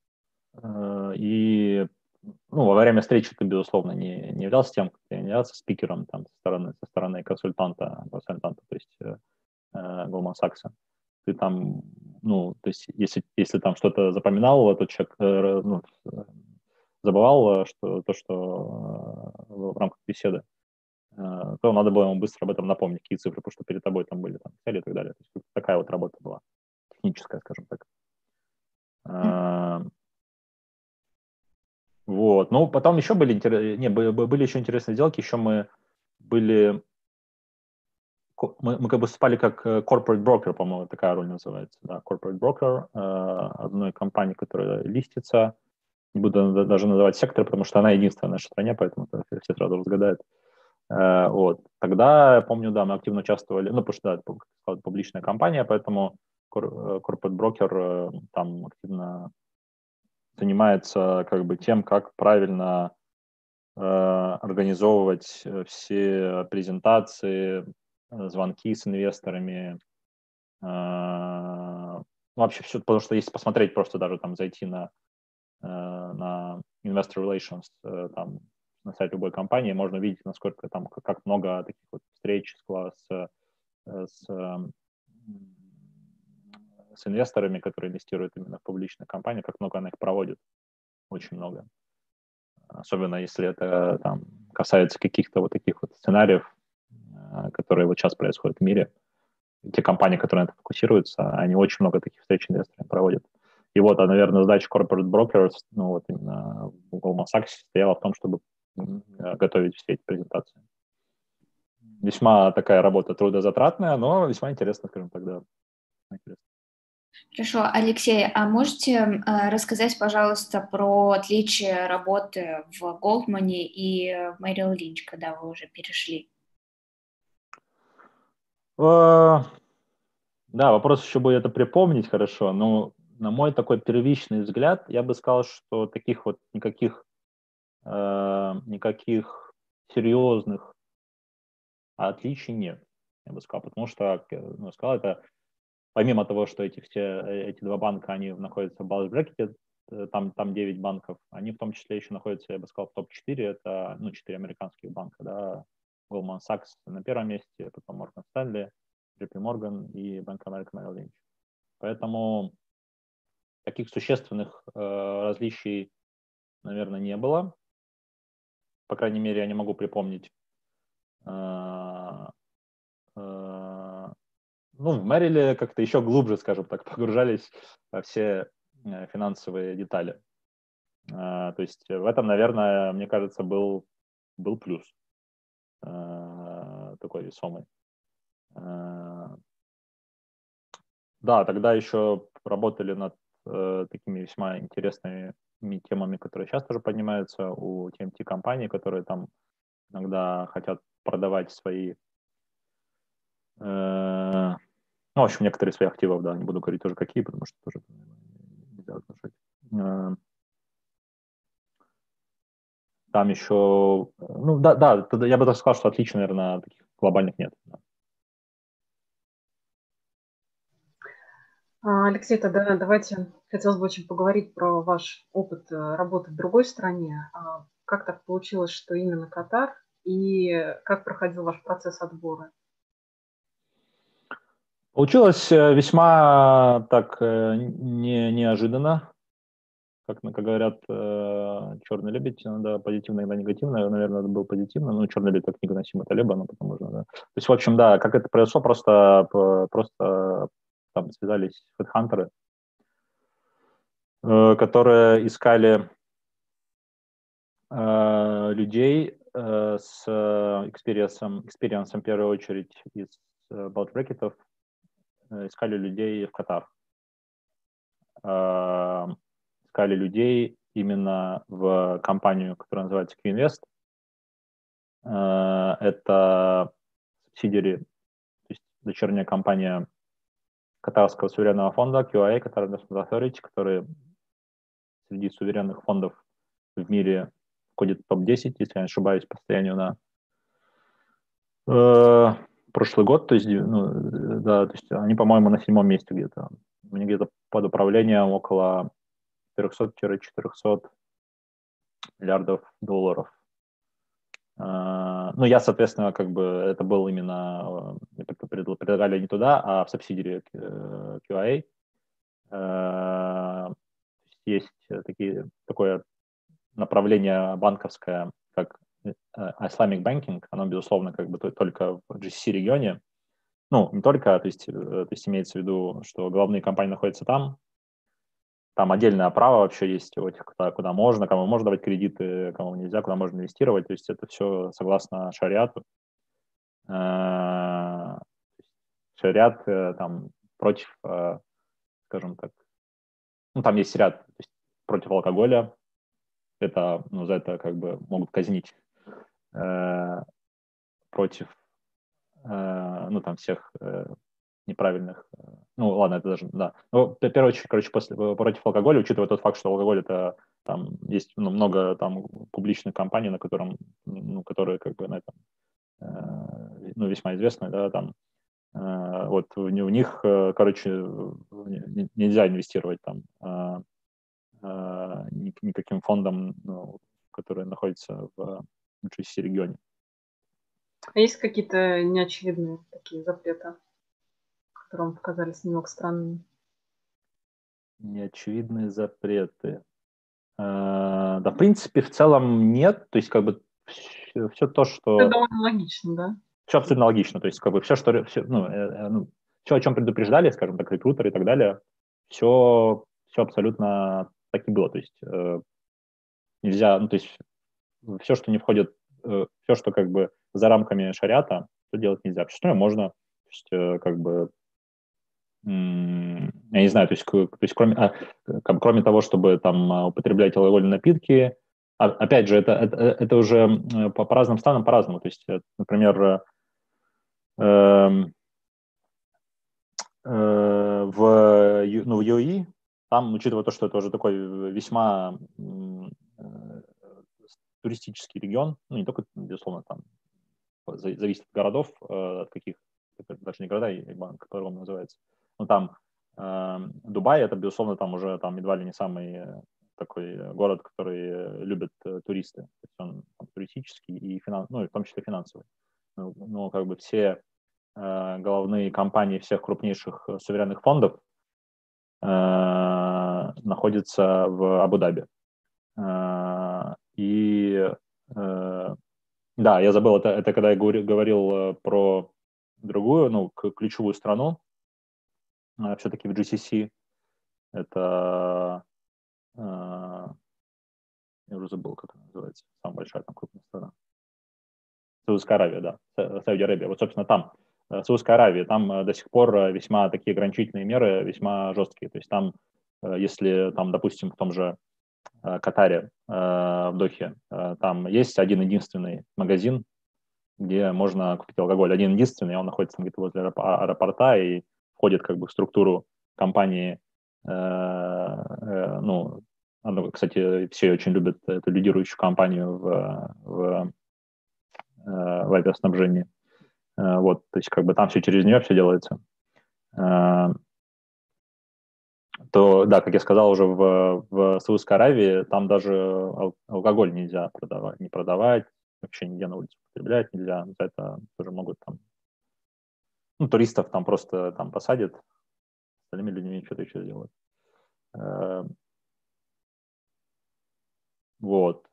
э, И ну, во время встречи ты, безусловно, не, не являлся тем, кто являлся спикером там, со, стороны, со стороны консультанта, консультанта то есть э, Goldman Sachs. Ты там, ну, то есть если, если там что-то запоминал, этот человек э, ну, забывал что, то, что э, в рамках беседы, э, то надо было ему быстро об этом напомнить, какие цифры, потому что перед тобой там были там, цели и так далее. То есть такая вот работа была, техническая, скажем так. Вот. Ну, потом еще были, не, были еще интересные сделки. Еще мы были... Мы, мы как бы спали как э, corporate broker, по-моему, такая роль называется. Да, corporate broker э, одной компании, которая листится. Не буду даже называть сектор, потому что она единственная в нашей стране, поэтому все сразу разгадают. Э, вот. Тогда, я помню, да, мы активно участвовали, ну, потому что, да, это публичная компания, поэтому э, corporate broker там активно занимается как бы тем, как правильно э, организовывать э, все презентации, э, звонки с инвесторами, э, вообще все, потому что если посмотреть, просто даже там зайти на, э, на Investor Relations, э, там, на сайт любой компании, можно увидеть, насколько там, как много таких вот встреч с, с, с с инвесторами, которые инвестируют именно в публичные компании, как много она их проводит. Очень много. Особенно если это там, касается каких-то вот таких вот сценариев, э, которые вот сейчас происходят в мире. Те компании, которые на это фокусируются, они очень много таких встреч инвесторами проводят. И вот, а, наверное, задача corporate brokers, ну вот именно в Goldman Sachs стояла в том, чтобы готовить все эти презентации. Весьма такая работа трудозатратная, но весьма интересная, скажем так, да. Интересно. Хорошо, Алексей, а можете э, рассказать, пожалуйста, про отличие работы в Голдмане и в Мэрил Линч, когда вы уже перешли? Uh, да, вопрос еще будет это припомнить хорошо, но на мой такой первичный взгляд, я бы сказал, что таких вот никаких, никаких серьезных отличий нет, я бы сказал, потому что, ну, сказал, это помимо того, что эти все э, эти два банка, они находятся в bracket, э, там, там 9 банков, они в том числе еще находятся, я бы сказал, в топ-4, это, ну, 4 американских банка, да, Goldman Sachs на первом месте, потом Morgan Stanley, JP Morgan и Bank of America Merrill Lynch. Поэтому таких существенных э, различий, наверное, не было. По крайней мере, я не могу припомнить э, э, ну, в Мэриле как-то еще глубже, скажем так, погружались во все э, финансовые детали. А, то есть в этом, наверное, мне кажется, был, был плюс а, такой весомый. А, да, тогда еще работали над э, такими весьма интересными темами, которые сейчас тоже поднимаются у TMT-компаний, которые там иногда хотят продавать свои э, ну, в общем, некоторые свои активов, да, не буду говорить тоже какие, потому что тоже нельзя разглашать. Э, там еще, ну да, да, я бы так сказал, что отличий, наверное, таких глобальных нет. Да. Алексей, тогда давайте хотелось бы очень поговорить про ваш опыт э, работы в другой стране. А как так получилось, что именно Катар, и как проходил ваш процесс отбора? Получилось э, весьма так э, не, неожиданно. Как, как говорят, черный лебедь, иногда позитивно, иногда негативно. Наверное, это был позитивно. Ну, черный лебедь, как книга Насима Талеба, но потом можно, да. То есть, в общем, да, как это произошло, просто, просто там связались хедхантеры, которые искали людей с experience ом, experience ом в первую очередь из Э, искали людей в Катар. Э, искали людей именно в компанию, которая называется QInvest. Э, это субсидиари, то есть дочерняя компания Катарского суверенного фонда QIA, Qatar Investment Authority, который среди суверенных фондов в мире входит в топ-10, если я не ошибаюсь, по состоянию на прошлый год, то есть, ну, да, то есть они, по-моему, на седьмом месте где-то. У них где-то под управлением около 300-400 миллиардов долларов. Ну, я, соответственно, как бы это был именно, предлагали не туда, а в субсидии QA. Есть такие, такое направление банковское, как Islamic Banking, оно, безусловно, как бы только в GCC-регионе, ну, не только, то есть, то есть имеется в виду, что главные компании находятся там, там отдельное право вообще есть у этих, куда, куда можно, кому можно давать кредиты, кому нельзя, куда можно инвестировать. То есть это все согласно шариату. Э, шариат э, там против, э, скажем так, ну там есть ряд есть, против алкоголя. Это, ну, за это как бы могут казнить против, ну, там всех неправильных. Э, ну, ладно, это даже, да. Ну, в первую очередь, короче, после, э, против алкоголя, учитывая тот факт, что алкоголь это там есть ну, много там публичных компаний, на котором, ну, которые как бы на этом, э, ну, весьма известны, да, там, э, вот в, в них, э, короче, нельзя инвестировать там э, э, никаким фондом, ну, которые находятся в GCC регионе. А есть какие-то неочевидные такие запреты? Которые вам показались немного странными? Неочевидные запреты. А, да, в принципе, в целом нет. То есть, как бы все, все то, что... Это довольно логично, да? Все абсолютно логично. То есть, как бы все, что... Все, ну, э, э, ну, все, о чем предупреждали, скажем так, рекрутеры и так далее, все, все абсолютно так и было. То есть э, нельзя, ну, то есть все, что не входит, э, все, что как бы за рамками шариата, то делать нельзя. Все остальное можно, то есть, э, как бы я не знаю, то есть, то есть кроме, а, кроме того, чтобы там а, употреблять алкогольные напитки, а, опять же, это, это, это уже по, по разным странам по-разному. То есть, э, например, э, эм, э, в, ну, в UAE, там, учитывая то, что это уже такой весьма э, туристический регион, ну, не только, безусловно, там зависит от городов, э, от каких, даже не города, банк, по-другому называется, ну, там э, Дубай, это, безусловно, там уже там едва ли не самый э, такой город, который любят э, туристы. То есть он там, туристический и финанс, ну, и в том числе финансовый. Ну, ну как бы все э, головные компании всех крупнейших э, суверенных фондов э, находятся в Абу-Даби. Э, и э, да, я забыл, это, это когда я говорил, про другую, ну, ключевую страну, все-таки в GCC это э, я уже забыл, как она называется, самая большая там крупная страна. Саудовская Аравия, да, Саудовская Аравия. Вот, собственно, там, э, Саудовская Аравия, там э, до сих пор весьма такие ограничительные меры, весьма жесткие. То есть там, если там, допустим, в том же Катаре, в Дохе, там есть один единственный магазин, где можно купить алкоголь. Один единственный, он находится где-то возле аэропорта, и входит как бы в структуру компании, э, э, ну, кстати, все очень любят эту лидирующую компанию в, в, э, в авиаснабжении. Вот, то есть как бы там все через нее все делается. То, да, как я сказал уже в, в Саудовской Аравии, там даже алкоголь нельзя продавать, не продавать, вообще нигде на улице употреблять нельзя. За это тоже могут там ну, туристов там просто там посадят, с остальными людьми что-то еще сделают. Эм, вот.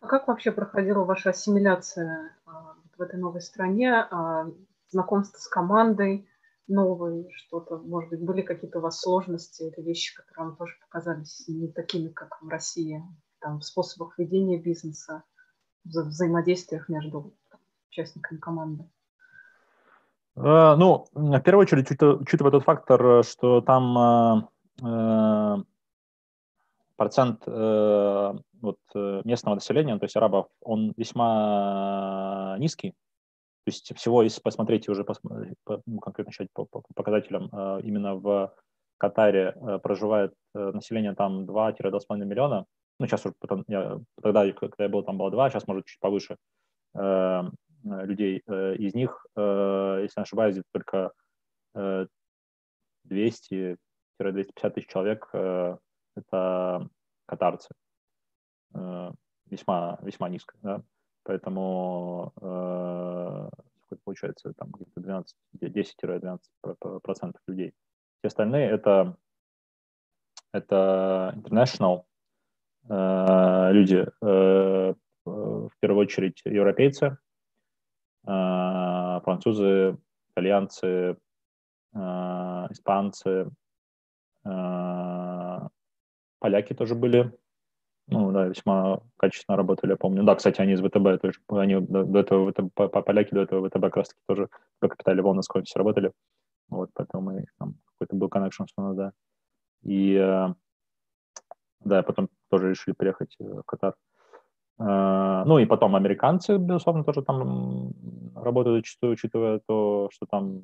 А как вообще проходила ваша ассимиляция а, в этой новой стране, а, знакомство с командой новой, что-то, может быть, были какие-то у вас сложности или вещи, которые вам тоже показались не такими, как в России, там, в способах ведения бизнеса, в взаимодействиях между участниками команды? Э, ну, в первую очередь, учитывая тот фактор, что там э, э процент вот, местного населения, то есть арабов, он весьма низкий. То есть всего, если посмотреть уже по, ну, конкретно считать по, по показателям, именно в Катаре проживает население там 2-2,5 миллиона. Ну, сейчас уже, потом, я, тогда, когда я был, там было 2, сейчас, может, чуть повыше. Людей. Э, из них, э, если не ошибаюсь, только 200-250 тысяч человек – это катарцы. Весьма, весьма низко, да. Поэтому получается там где-то 12, 10-12% людей. Все остальные это, это international люди, в первую очередь европейцы, французы, итальянцы, испанцы, поляки тоже были, ну, да, весьма качественно работали, я помню. Да, кстати, они из ВТБ тоже, они до, этого, ВТБ, поляки до этого ВТБ как раз таки тоже по капитале волны с офисе работали. Вот, поэтому мы, там какой-то был коннекшн, что надо. И, э, да, потом тоже решили приехать в Катар. Э, ну, и потом американцы, безусловно, тоже там работают зачастую, учитывая то, что там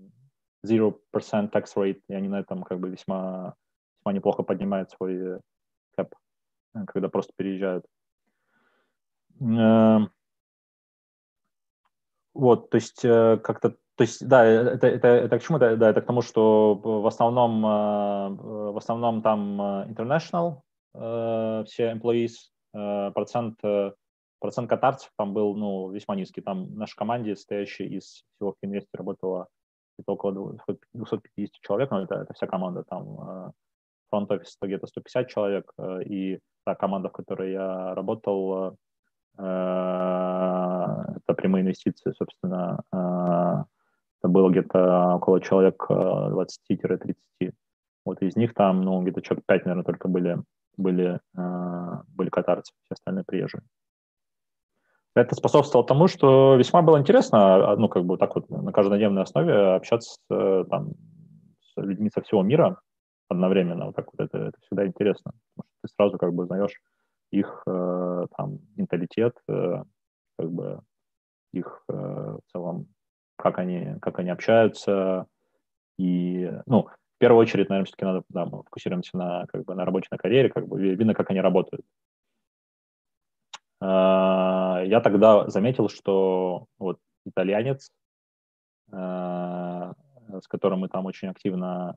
0% tax rate, и они на этом как бы весьма, весьма неплохо поднимают свой кэп когда просто переезжают. Эм, вот, то есть э, как-то, то есть, да, это, это, это к чему? Да, да, это к тому, что в основном, э, в основном там э, international, все employees, процент, процент катарцев там был, ну, весьма низкий. Там в нашей команде, состоящей из всего инвесте, работало около 250 человек, но это, это вся команда, там фронт-офис где-то 150 человек, и та команда, в которой я работал, э, это прямые инвестиции, собственно, э, это было где-то около человек 20-30. Э, вот из них там, ну, где-то человек 5, наверное, только были, были, были катарцы, все остальные приезжие. Это способствовало тому, что весьма было интересно, ну, как бы так вот на каждодневной основе общаться с, там, с людьми со всего мира одновременно. Вот так вот это, это всегда интересно ты сразу как бы узнаешь их э, там менталитет, э, как бы их э, в целом, как они, как они общаются. И, ну, в первую очередь, наверное, все-таки надо, да, мы фокусируемся на, как бы, на работе, на карьере, как бы видно, как они работают. Я тогда заметил, что вот итальянец, с которым мы там очень активно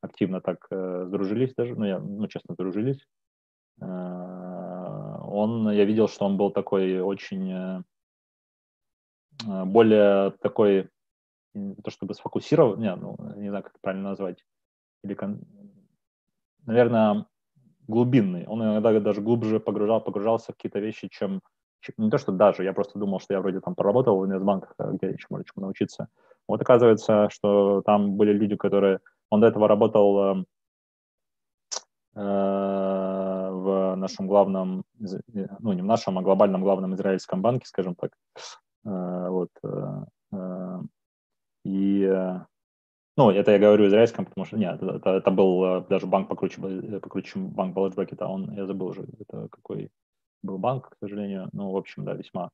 активно так э, сдружились даже, ну, я, ну, честно, сдружились. Э, он, я видел, что он был такой очень, э более такой, не то чтобы сфокусирован, не, ну, не знаю, как это правильно назвать, или, наверное, глубинный. Он иногда даже глубже погружал, погружался в какие-то вещи, чем, не то, что даже, я просто думал, что я вроде там поработал в инвестбанках, где еще можно чему научиться. Вот оказывается, что там были люди, которые он до этого работал эм, э, в нашем главном, ну не в нашем, а глобальном главном израильском банке, скажем так. Э, вот. Э, и, ну, это я говорю израильском, потому что, нет, это, это был даже банк покруче, покруче банк Баладжбекета, он, я забыл уже, это какой был банк, к сожалению, ну, в общем, да, весьма,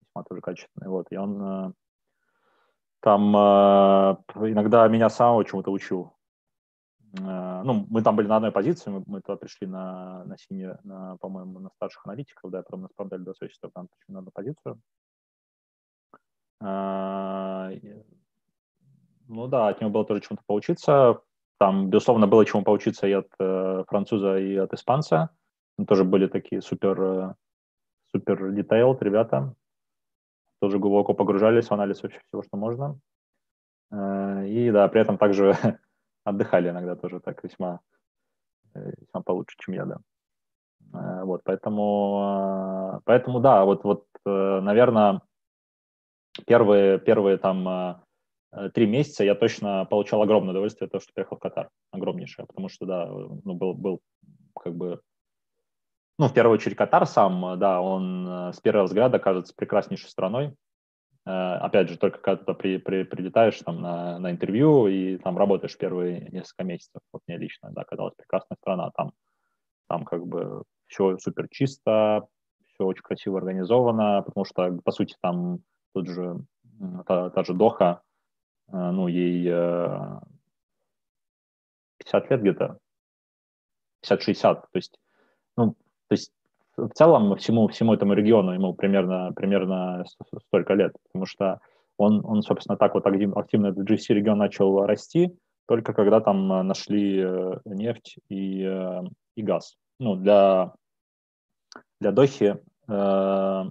весьма тоже качественный, вот, и он там иногда меня самого чему-то учил, Э, ну, мы там были на одной позиции, мы, мы туда пришли на, на синие, на, по-моему, на старших аналитиков, да, потом нас продали до associate, там пришли на одну позицию. Ну да, от него было тоже чему-то поучиться. Там, безусловно, было чему поучиться и от э, француза, и от испанца. Там тоже были такие супер, э, супер детейл ребята. Тоже глубоко погружались в анализ вообще всего, что можно. Э, и да, при этом также отдыхали иногда тоже так весьма, э, весьма получше, чем я, да. Э, вот, поэтому, э, поэтому да, вот, вот, наверное, первые, первые там три месяца я точно получал огромное удовольствие от того, что приехал в Катар, огромнейшее, потому что, да, ну, был, был как бы, ну, в первую очередь Катар сам, да, он с первого взгляда кажется прекраснейшей страной, Э, опять же, только когда ты при, при, прилетаешь там на, на интервью и там работаешь первые несколько месяцев, вот мне лично, да, казалось, прекрасная страна, там, там как бы все супер чисто, все очень красиво организовано, потому что, по сути, там тут же та, та же Доха, э, ну, ей 50 э, лет где-то, 50-60, то есть, ну, то есть в целом всему, всему этому региону ему примерно, примерно столько лет, потому что он, он собственно, так вот активно этот GC регион начал расти, только когда там нашли э, нефть и, э, и газ. Ну, для, для Дохи, э,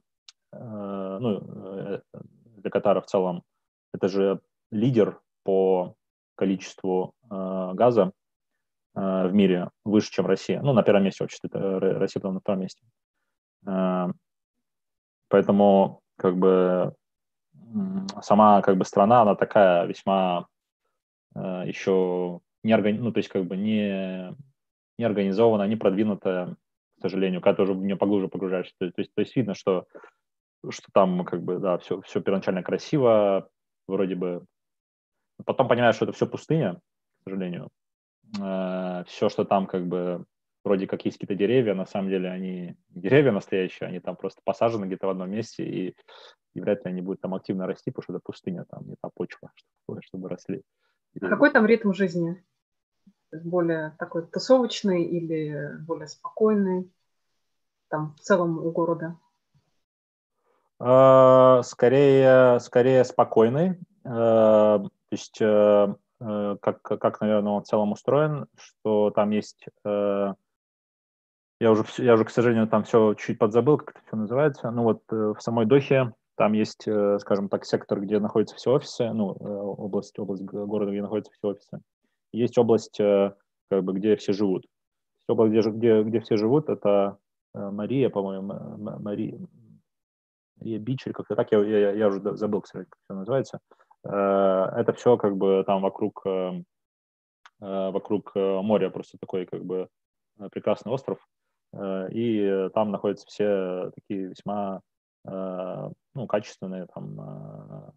э, ну, э, для Катара в целом, это же лидер по количеству э, газа э, в мире выше, чем Россия. Ну, на первом месте вообще, Россия потом на втором месте. Э, поэтому, как бы, сама, как бы, страна, она такая весьма э, еще не органи... ну, то есть, как бы, не, не организованная, не продвинутая, к сожалению, когда ты уже в нее поглубже погружаешься. То есть, то есть видно, что, что там, как бы, да, все, все первоначально красиво, вроде бы. Потом понимаешь, что это все пустыня, к сожалению. Э, все, что там, как бы, вроде как есть какие-то деревья, на самом деле они деревья настоящие, они там просто посажены где-то в одном месте, и, и вряд ли они будут там активно расти, потому что это пустыня, там не та почва, чтобы, чтобы росли. А какой там ритм жизни? Более такой тусовочный или более спокойный там в целом у города? А, скорее, скорее спокойный. Есть э, э, как, как, наверное, он в целом устроен, что там есть я уже, я уже, к сожалению, там все чуть подзабыл, как это все называется. Ну вот э, в самой Дохе там есть, э, скажем так, сектор, где находятся все офисы, ну, э, область, область города, где находятся все офисы. Есть область, как бы, где все живут. Область, где, где, где все живут, это Мария, по-моему, Мария, Мария Бич как-то так, я, я, я уже забыл, кстати, как все называется. Это все как бы там вокруг, вокруг моря, просто такой как бы прекрасный остров. Э, и там находятся все такие весьма э, ну, качественные там, э,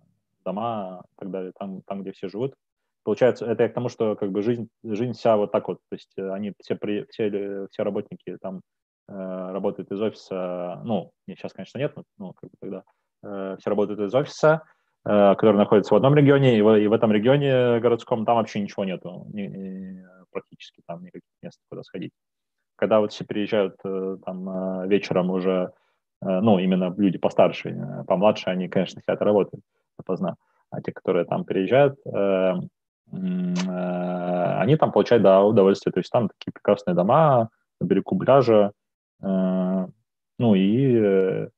дома и так далее, там, там, где все живут. Получается, это к тому, что как бы жизнь, жизнь вся вот так вот, то есть они все, при, все, все работники там работают из офиса, ну, сейчас, конечно, нет, но ну, как бы тогда все работают из офиса, который находится в одном регионе, и в, и в этом регионе городском там вообще ничего нету, ни, ни, практически там никаких мест, куда сходить когда вот все приезжают э, там э, вечером уже, э, ну, именно люди постарше, помладше, они, конечно, хотят работать допоздна. А те, которые там приезжают, они там получают, да, удовольствие. То есть там такие прекрасные дома на берегу пляжа, ну и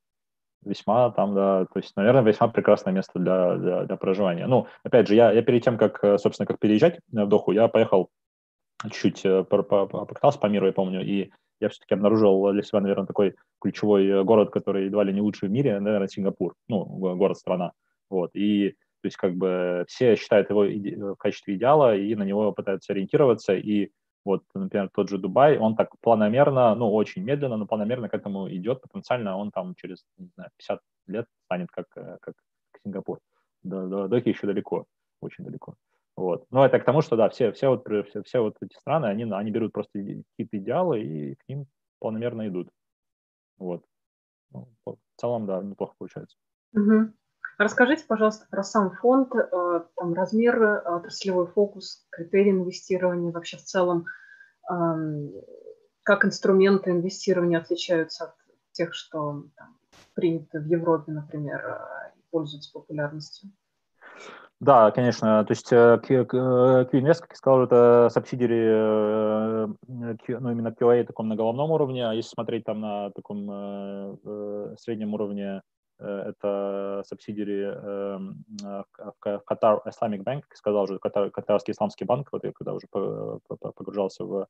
весьма там, да, то есть, наверное, весьма прекрасное место для, для, для проживания. Ну, опять же, я, я перед тем, как, собственно, как переезжать в Доху, я поехал чуть-чуть э, покатался по миру, я помню, и я все-таки обнаружил для себя, наверное, такой ключевой э, город, который едва ли не лучший в мире, наверное, Сингапур, ну, город-страна, вот, и то есть как бы все считают его в качестве идеала и на него пытаются ориентироваться, и вот, например, тот же Дубай, он так планомерно, ну, очень медленно, но планомерно к этому идет, потенциально он там через, не знаю, 50 лет станет как, э, как Сингапур. До, до, до еще далеко, очень далеко. Вот. Но это к тому, что да, все, все, вот, все, все вот эти страны, они, они берут просто какие-то идеалы и к ним планомерно идут. Вот. Ну, в целом, да, неплохо получается. Угу. Расскажите, пожалуйста, про сам фонд, э, там, размер, э, отраслевой фокус, критерии инвестирования, вообще в целом, как инструменты инвестирования отличаются от тех, что там, приняты в Европе, например, э, и пользуются популярностью? Да, конечно. То есть QInvest, как я сказал, это субсидии, ну, именно QA таком на головном уровне, а если смотреть там на таком среднем уровне, это субсидии в Катар Bank, как сказал уже, Катар, Катарский исламский банк, вот я когда уже погружался в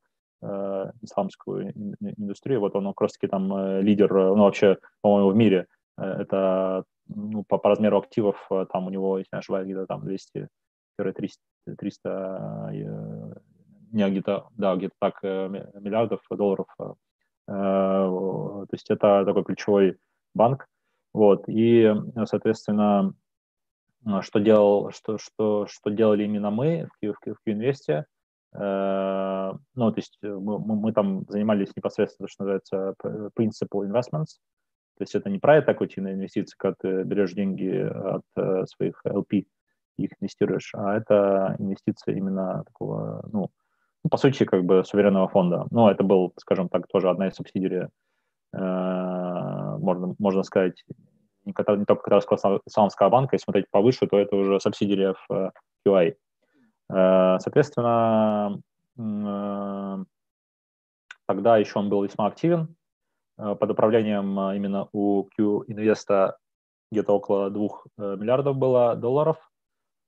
исламскую индустрию, вот он как раз таки там лидер, ну, вообще, по-моему, в мире, это ну, по, по размеру активов э, там у него, если не ошибаюсь, где-то там 200 300, 300 не где-то, да, где-то так э, миллиардов долларов. Э, то есть это такой ключевой банк. Вот. И, соответственно, что, делал, что, что, что делали именно мы в, в, в Q-инвесте, ну, то есть мы, мы там занимались непосредственно, что называется, principal investments, то есть это не про экутивные инвестиции, когда ты берешь деньги от э, своих LP и их инвестируешь, а это инвестиция именно такого, ну, ну, по сути, как бы суверенного фонда. Ну, это был, скажем так, тоже одна из субсидий, э, можно, можно сказать, не, не только Катарского исламского банка, если смотреть повыше, то это уже субсидия в э, QI. Э, соответственно, э, тогда еще он был весьма активен. Под управлением именно у Q-инвеста где-то около 2 миллиардов было долларов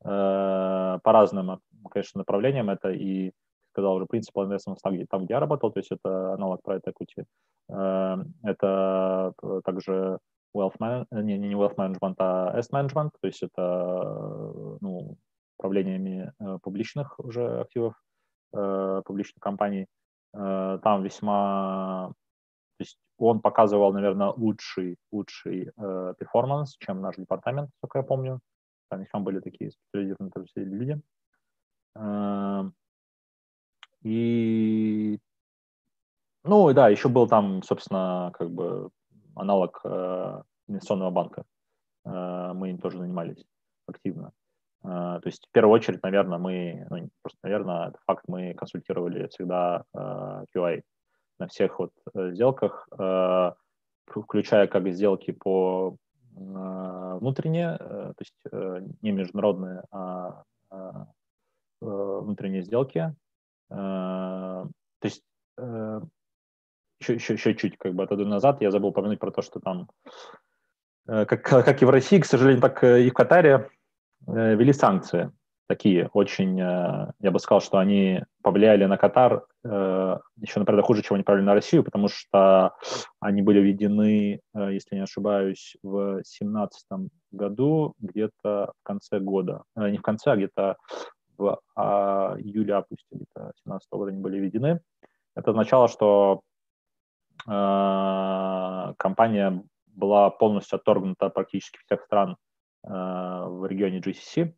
по разным, конечно, направлениям. Это и сказал уже, принципал investment там, где, я работал, то есть это аналог private equity. Это также wealth man, не, не wealth management, а asset management, то есть это ну, управлениями э, публичных уже активов, э, публичных компаний. Э, там весьма, то есть он показывал, наверное, лучший, лучший перформанс, чем наш департамент, как я помню. Там весьма были такие специализированные люди. И ну да, еще был там, собственно, как бы аналог э, инвестиционного банка. Э, мы им тоже занимались активно. Э, то есть в первую очередь, наверное, мы, ну, просто, наверное, это факт, мы консультировали всегда э, QA на всех вот э, сделках, э, включая как сделки по э, внутренние, э, то есть э, не международные, а э, внутренние сделки. Э, то есть э, еще, еще, еще чуть как бы отойду назад, я забыл упомянуть про то, что там, э, как, как и в России, к сожалению, так и в Катаре ввели санкции такие очень, я бы сказал, что они повлияли на Катар еще, например, хуже, чем они повлияли на Россию, потому что они были введены, если не ошибаюсь, в 2017 году, где-то в конце года. Не в конце, а где-то в а, июле-августе где-то 2017 года они были введены. Это означало, что Э, компания была полностью отторгнута практически всех стран э, в регионе GCC.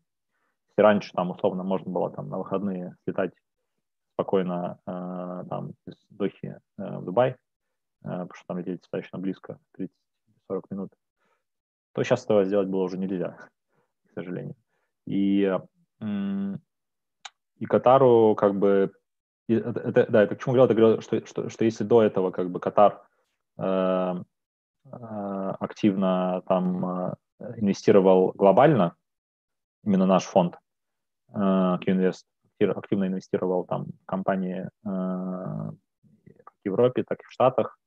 Если раньше там условно можно было там на выходные летать спокойно э, там из Дохи в Дубай, потому что там лететь достаточно близко, 30-40 минут, то сейчас этого сделать было уже нельзя, к сожалению. И, и Катару как бы это, это, да, это к говорил, это говорил, что, что, что если до этого как бы Катар э, э, активно там э, инвестировал глобально, именно наш фонд э, QInvest активно инвестировал там в компании э, как в Европе, так и в Штатах.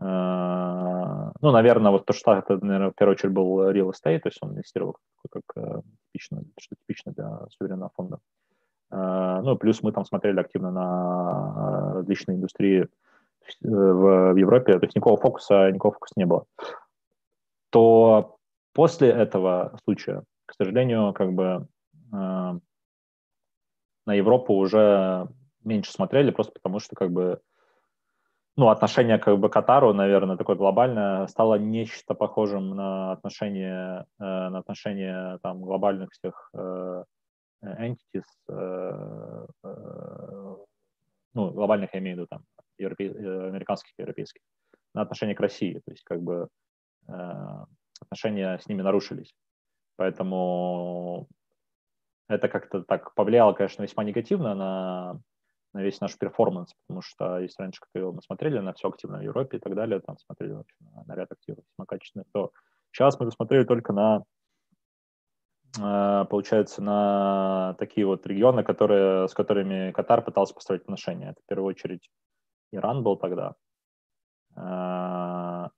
Э, ну, наверное, вот то, что это, наверное, в первую очередь был real estate, то есть он инвестировал как, как э, типично, что типично для суверенного фонда. Э, ну, плюс мы там смотрели активно на э, различные индустрии э, в, Европе, то есть никакого фокуса, никакого фокуса не было. То после этого случая, к сожалению, как бы на Европу уже меньше смотрели, просто потому что как бы ну, отношение как бы к Катару, наверное, такое глобальное, стало нечто похожим на отношение, на отношение там глобальных всех entities, э, э, ну, глобальных я имею в виду там, европе... Э, американских и европейских, на отношение к России. То есть как бы отношения с ними нарушились. Поэтому это как-то так повлияло, конечно, весьма негативно на, на весь наш перформанс, потому что если раньше, как мы смотрели на все активно в Европе и так далее, там смотрели на, ряд активов весьма качественных, то сейчас мы смотрели только на получается, на такие вот регионы, которые, с которыми Катар пытался построить отношения. Это в первую очередь Иран был тогда. Э,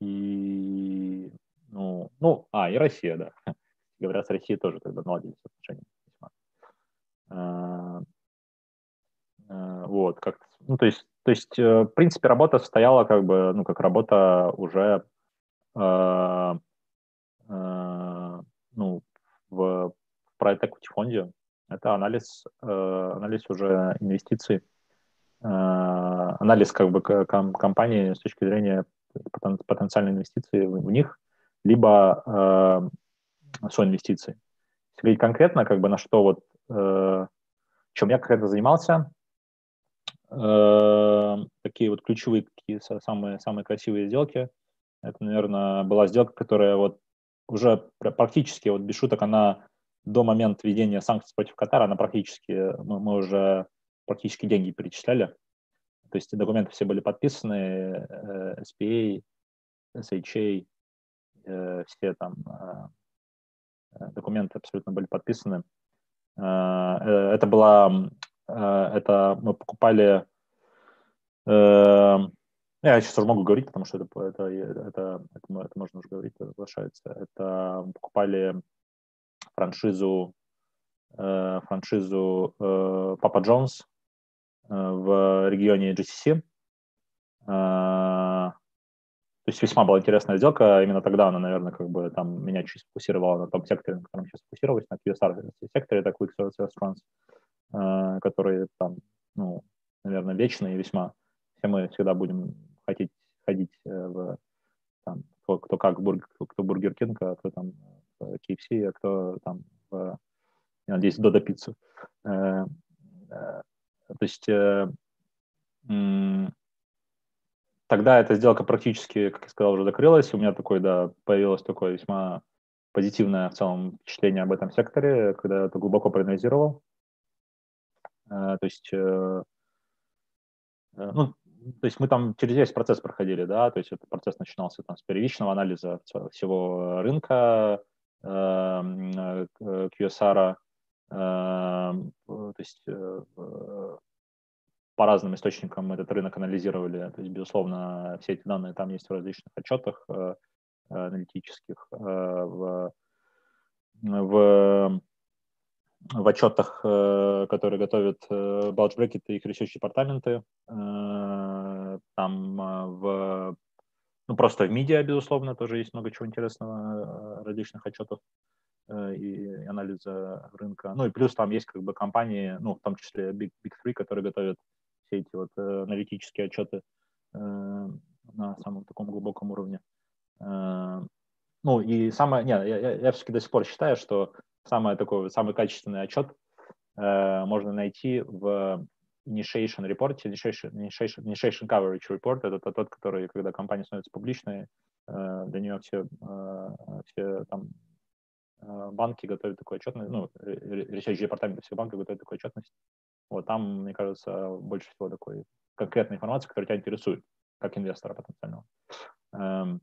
и, ну, ну, а, и Россия, да. Говорят, с Россией тоже тогда наладились отношения. Э, вот, как ну, то есть, то есть, в принципе, работа состояла как бы, ну, как работа уже в private equity фонде. Это анализ, э, анализ уже инвестиций, э, анализ как бы компании с точки зрения потенциальной инвестиции в них, либо э, соинвестиций. Если говорить конкретно, как бы на что вот, чем я конкретно занимался, такие вот ключевые, такие самые, самые красивые сделки, это, наверное, была сделка, которая вот уже практически, вот без шуток, она до момента введения санкций против Катара, она практически, мы, мы уже практически деньги перечисляли. То есть документы все были подписаны, э, SPA, SHA, э, все там э, документы абсолютно были подписаны. Э, это была, э, это мы покупали я сейчас уже могу говорить, потому что это, это, это, это, это можно уже говорить, это соглашается. Это покупали франшизу, э, франшизу э, Папа Джонс э, в регионе GCC. Э, то есть весьма была интересная сделка. Именно тогда она, наверное, как бы там меня чуть сфокусировала на том секторе, на котором сейчас фокусировалась, на QSR секторе, это Quick Service Restaurants, э, которые там, ну, наверное, вечные и весьма. Все мы всегда будем хотеть ходить э, в там, кто, кто как кто Burger King, а кто там в KFC, а кто там в, я надеюсь, Додо Пиццу. Э, э, то есть тогда эта сделка практически, как я сказал, уже закрылась. У меня такое, да, появилось такое весьма позитивное в целом впечатление об этом секторе, когда я это глубоко проанализировал. Э, то есть, э, э, ну, то есть мы там через весь процесс проходили, да, то есть этот процесс начинался там с первичного анализа всего рынка, QSR, то есть по разным источникам этот рынок анализировали. То есть, безусловно, все эти данные там есть в различных отчетах э, аналитических, э, в, в, в отчетах, э, которые готовят Bulge Bracket и их research департаменты, там в ну, просто в медиа, безусловно, тоже есть много чего интересного, различных отчетов и анализа рынка. Ну и плюс там есть как бы компании, ну в том числе Big, Big Three, которые готовят все эти вот э, аналитические отчеты э, на самом таком глубоком уровне. Э, ну и самое, нет, я, я, я все-таки до сих пор считаю, что самый такой, самый качественный отчет можно найти в initiation report, initiation, initiation, initiation coverage report, это тот, который, когда компания становится публичной, для нее все, все там банки готовят такую отчетность, ну, research департамент всех банков готовят такую отчетность, вот там, мне кажется, больше всего такой конкретной информации, которая тебя интересует, как инвестора потенциального. Эм,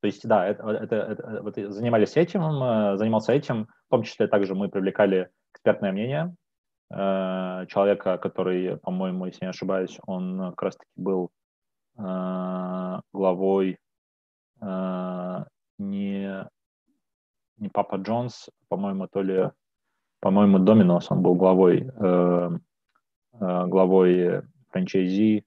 то есть, да, это, это, это, вот занимались этим, э, занимался этим, в том числе также мы привлекали экспертное мнение. э, человека, который, по-моему, если не ошибаюсь, он как раз-таки был э, главой не, не Папа Джонс, по-моему, то ли по-моему, Доминос, он был главой, э, э, главой франчайзи.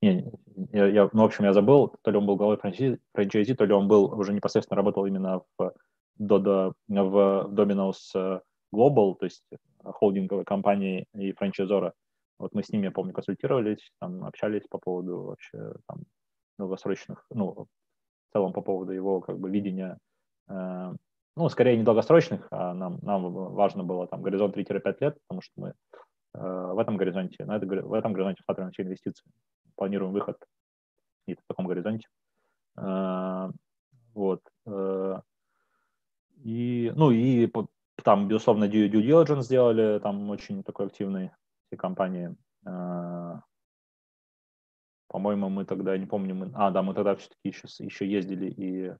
Не, я, я, ну, в общем, я забыл, то ли он был главой франчайзи, франчайзи, то ли он был, уже непосредственно работал именно в, Dodo, в Domino's э, Global, то есть холдинговой компании и франчайзора. Вот мы с ними, я помню, консультировались, там, общались по поводу вообще там, долгосрочных, ну, в целом по поводу его как бы видения э, ну, скорее не долгосрочных, а нам, нам важно было там горизонт 3-5 лет, потому что мы э, в этом горизонте, на это, в этом горизонте смотрим все инвестиции, планируем выход и в таком горизонте. Э, вот. Э, и, ну, и там, безусловно, due, due diligence сделали, там очень такой активный все компании. Э, по-моему, мы тогда, не помню, мы, а, да, мы тогда все-таки еще, еще ездили и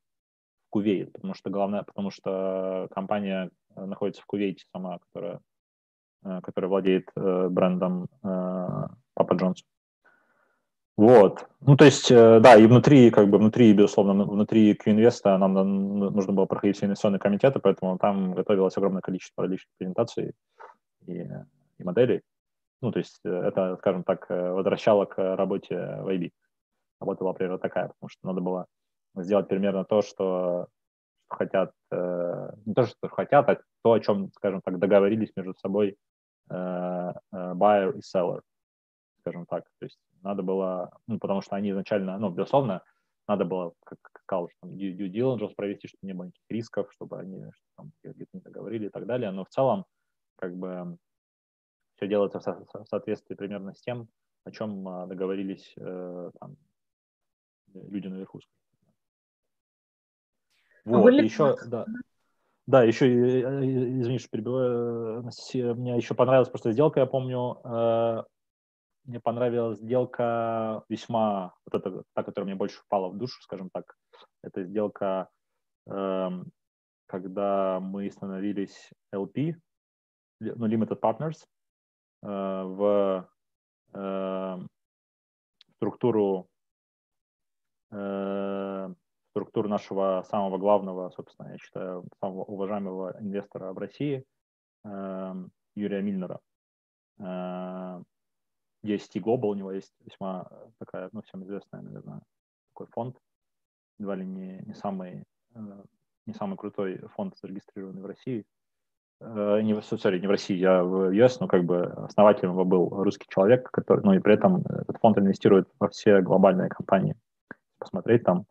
Кувейт, потому что главное, потому что компания э, находится в Кувейте сама, которая, э, которая владеет э, брендом Папа Джонс. Вот. Ну, то есть, да, и внутри, как бы, внутри, безусловно, внутри Q-инвеста нам нужно было проходить все инвестиционные комитеты, поэтому там готовилось огромное количество различных презентаций и, и моделей. Ну, то есть, это, скажем так, возвращало к работе в IB. Работа была примерно такая, потому что надо было сделать примерно то, что хотят, э, не то, что хотят, а то, о чем, скажем так, договорились между собой э, э, buyer и seller, скажем так. То есть надо было, ну, потому что они изначально, ну, безусловно, надо было, как сказал, что там due, diligence провести, чтобы не было никаких рисков, чтобы они что, там, где-то не договорили и так далее. Но в целом, как бы, все делается в, со- в соответствии примерно с тем, о чем договорились э, там, люди наверху. Вот, Были... еще, да. Да, еще, извини, что перебиваю, мне еще понравилась просто сделка, я помню, э, мне понравилась сделка весьма, вот эта, та, которая мне больше впала в душу, скажем так, это сделка, эм, когда мы становились LP, ну, Limited Partners, э, в, эм, структуру э, структуру нашего самого главного, собственно, я считаю, самого уважаемого инвестора в России, э, Юрия Мильнера. Э, есть и Global, у него есть весьма такая, ну, всем известная, наверное, такой фонд, едва ли не, не самый э, не самый крутой фонд, зарегистрированный в России. Э, не, sorry, не в России, я в US, но как бы основателем его был русский человек, который, ну и при этом этот фонд инвестирует во все глобальные компании. Посмотреть там,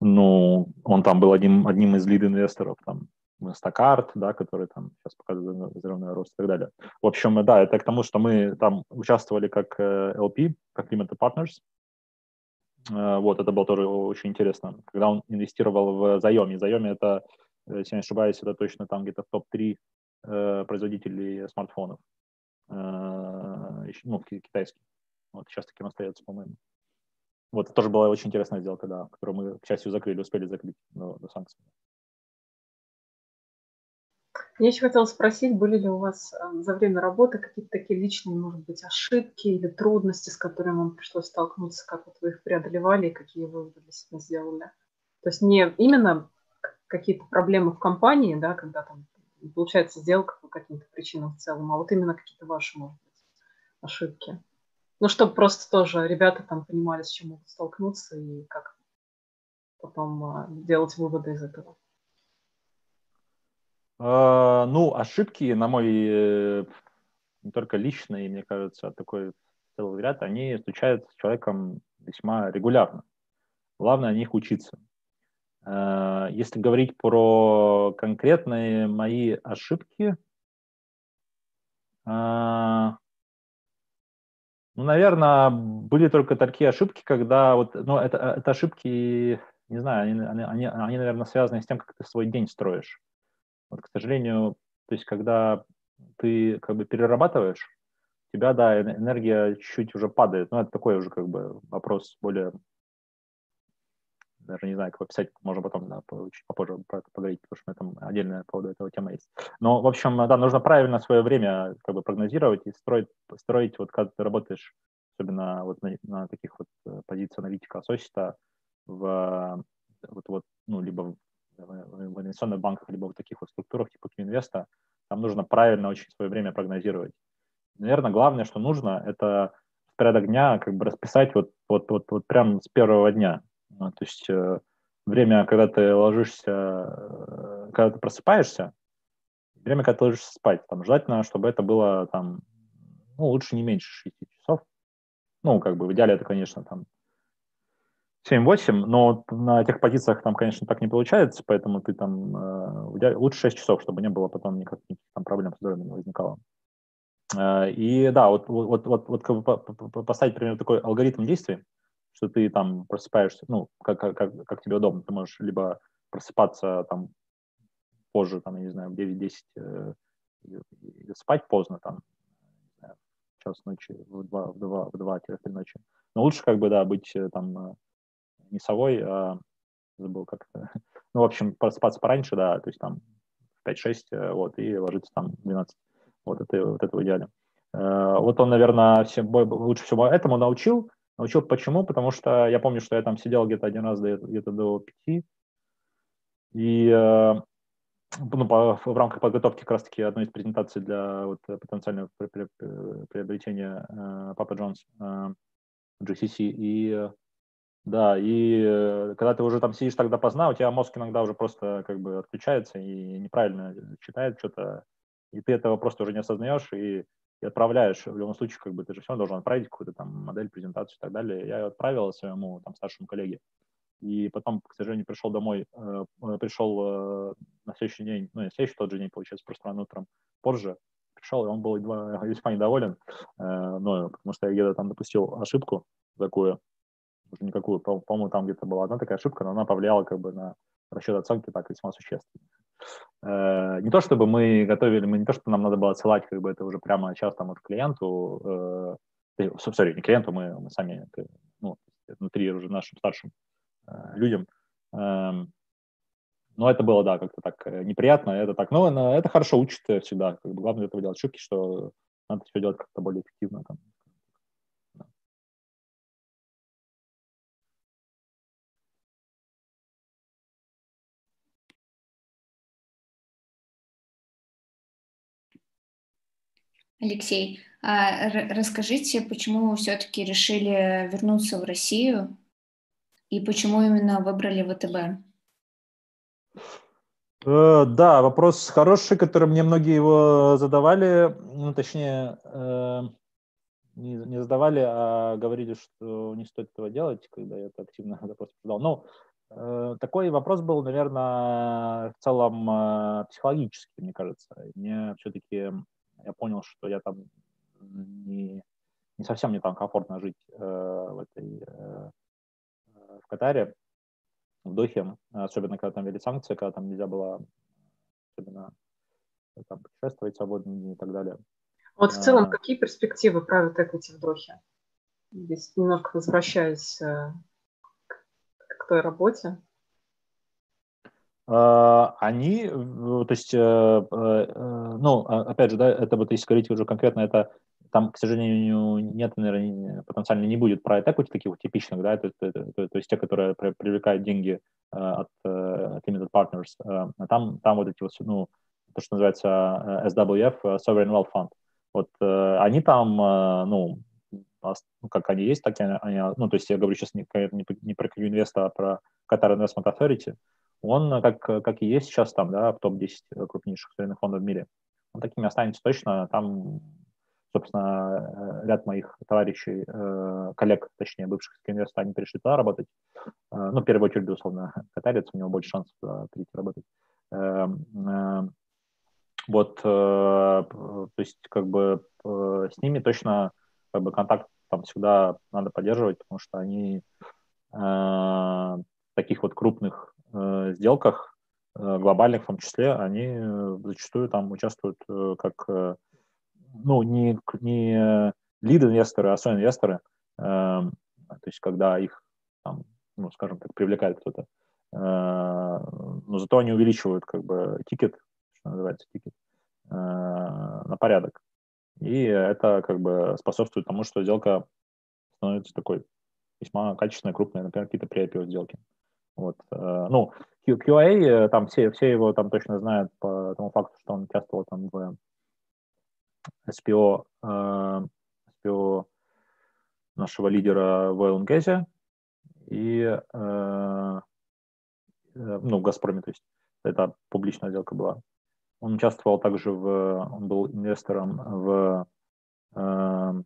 ну, он там был одним, одним из лид-инвесторов, там, Instacart, да, который там сейчас показывает взрывной рост и так далее. В общем, да, это к тому, что мы там участвовали как LP, э, как Limited Partners, Э, вот, это было тоже очень интересно. Когда он инвестировал в Заеми. Заеми это, э, если не ошибаюсь, это точно там где-то в топ-3 э, производителей смартфонов. Ну, китайских. Вот сейчас таким остается, по-моему. Вот, это тоже была очень интересная сделка, да, которую мы, к счастью, закрыли, успели закрыть до, до санкций. Я еще хотела спросить, были ли у вас э, за время работы какие-то такие личные, может быть, ошибки или трудности, с которыми вам пришлось столкнуться, как вот вы их преодолевали и какие выводы для себя сделали? То есть не именно какие-то проблемы в компании, да, когда там получается сделка по каким-то причинам в целом, а вот именно какие-то ваши, может быть, ошибки. Ну, чтобы просто тоже ребята там понимали, с чем могут столкнуться и как потом а, делать выводы из этого. А, ну, ошибки, на мой, э, не только личные, мне кажется, а такой целый ряд, они случаются с человеком весьма регулярно. Главное о них учиться. А, если говорить про конкретные мои ошибки, ну, наверное, были только такие ошибки, когда вот, ну, это, это ошибки, не знаю, они, они, они, наверное, связаны с тем, как ты свой день строишь. Вот, к сожалению, то есть когда ты как бы перерабатываешь, у тебя, да, энергия чуть-чуть уже падает. Но это такой уже как бы вопрос более даже не знаю, как описать, можно потом да, чуть попозже про это поговорить, потому что там отдельная по поводу этого тема есть. Но, в общем, да, нужно правильно свое время как бы прогнозировать и строить, строить вот когда ты работаешь, особенно вот на, на таких вот э, позициях аналитика, ассоциата, в вот, вот, ну, либо в инвестиционных банках, либо в таких вот структурах типа Квинвеста, там нужно правильно очень свое время прогнозировать. Наверное, главное, что нужно, это в порядок дня как бы расписать вот, вот, вот, вот прям с первого дня. Ну, то есть э, время, когда ты ложишься, э, когда ты просыпаешься, время, когда ты ложишься спать. Там желательно, чтобы это было там, ну, лучше не меньше 6 часов. Ну, как бы в идеале это, конечно, там 7-8, но на тех позициях там, конечно, так не получается, поэтому ты там э, лучше 6 часов, чтобы не было потом никаких там проблем с здоровьем не возникало. Э, и да, вот, вот, вот, вот как бы поставить, например, такой алгоритм действий, что ты там просыпаешься, ну, как, как, как тебе удобно, ты можешь либо просыпаться там позже, там, я не знаю, в 9-10, э, спать поздно, там, в час ночи, в 2, в 2, в 2 3 ночи. Но лучше, как бы, да, быть э, там не совой, а забыл как то Ну, в общем, просыпаться пораньше, да, то есть там в 5-6, э, вот, и ложиться там в 12. Вот это, вот это в идеале. Э, вот он, наверное, все, лучше всего этому научил. Научил почему? Потому что я помню, что я там сидел где-то один раз где-то до 5, и э, ну, по, в рамках подготовки как раз-таки одной из презентаций для вот, потенциального приобретения э, Папа Джонс э, GCC, и да, и э, когда ты уже там сидишь так допоздна, у тебя мозг иногда уже просто как бы отключается и неправильно читает что-то, и ты этого просто уже не осознаешь и, и отправляешь. В любом случае, как бы ты же все должен отправить какую-то там модель, презентацию и так далее. Я ее отправил своему там старшему коллеге. И потом, к сожалению, пришел домой, э, э пришел э, на следующий день, ну, не следующий тот же день, получается, просто рано утром позже, пришел, и он был весьма недоволен, э, ну, потому что я где-то там допустил ошибку такую, уже никакую. По-моему, там где-то была одна такая ошибка, но она повлияла как бы на расчет оценки так весьма существенно. Э, не то чтобы мы готовили, мы не то, что нам надо было отсылать как бы это уже прямо сейчас там вот клиенту, э, sorry, не клиенту, мы, мы сами ну, внутри уже нашим старшим э, людям. Э, но это было, да, как-то так э, неприятно, это так, но это хорошо учит всегда, как бы главное этого делать ошибки, что надо все делать как-то более эффективно, там, Алексей, а расскажите, почему вы все-таки решили вернуться в Россию и почему именно выбрали ВТБ? Э, да, вопрос хороший, который мне многие его задавали, ну, точнее, э, не, задавали, а говорили, что не стоит этого делать, когда я это активно вопрос задал. Ну, э, такой вопрос был, наверное, в целом психологический, мне кажется. Мне все-таки, я понял, что я там не, не совсем мне там комфортно жить в этой, в Катаре, в Дохе, особенно когда там ввели санкции, когда там нельзя было особенно э, там, путешествовать свободно и так далее. Вот в целом, а, какие перспективы private equity в Дохе? Здесь немножко возвращаясь э, к той работе. А, они, то есть, э, ну, а, опять же, да, это вот если говорить уже конкретно, это там, к сожалению, нет, наверное, потенциально не будет private equity таких вот типичных, да, то, то, то, то есть те, которые привлекают деньги э, от, от limited partners, э, а там, там вот эти вот, ну, то, что называется SWF, Sovereign Wealth Fund, вот они там, ну, ну, как они есть, так они, ну, то есть я говорю сейчас не, не, не про Q-Invest, а про Qatar Investment Authority, он, как, как и есть сейчас там, да, в топ-10 крупнейших суверенных фондов в мире, он такими останется точно, там собственно, э, ряд моих товарищей, э, коллег, точнее, бывших инвесторов, они перешли туда работать. Э, ну, в первую очередь, безусловно, катарец, у него больше шансов прийти работать. Эм, вот, то есть, как бы, с ними точно, как бы, контакт там всегда надо поддерживать, потому что они таких вот крупных сделках, глобальных в том числе, они зачастую там участвуют как ну, не, не lead-инвесторы, а со-инвесторы, э, то есть когда их, там, ну, скажем так, привлекает кто-то, э, но зато они увеличивают как бы ticket, что называется, ticket, э, на порядок. И это как бы способствует тому, что сделка становится такой весьма качественной, крупной, например, какие-то при сделки. Вот. Э, ну, QA, э, там все, все его там точно знают по тому факту, что он участвовал там в SPO, SPO э, нашего лидера в Oil и ну, в Газпроме, то есть это публичная сделка была. Он участвовал также в, он был инвестором в, в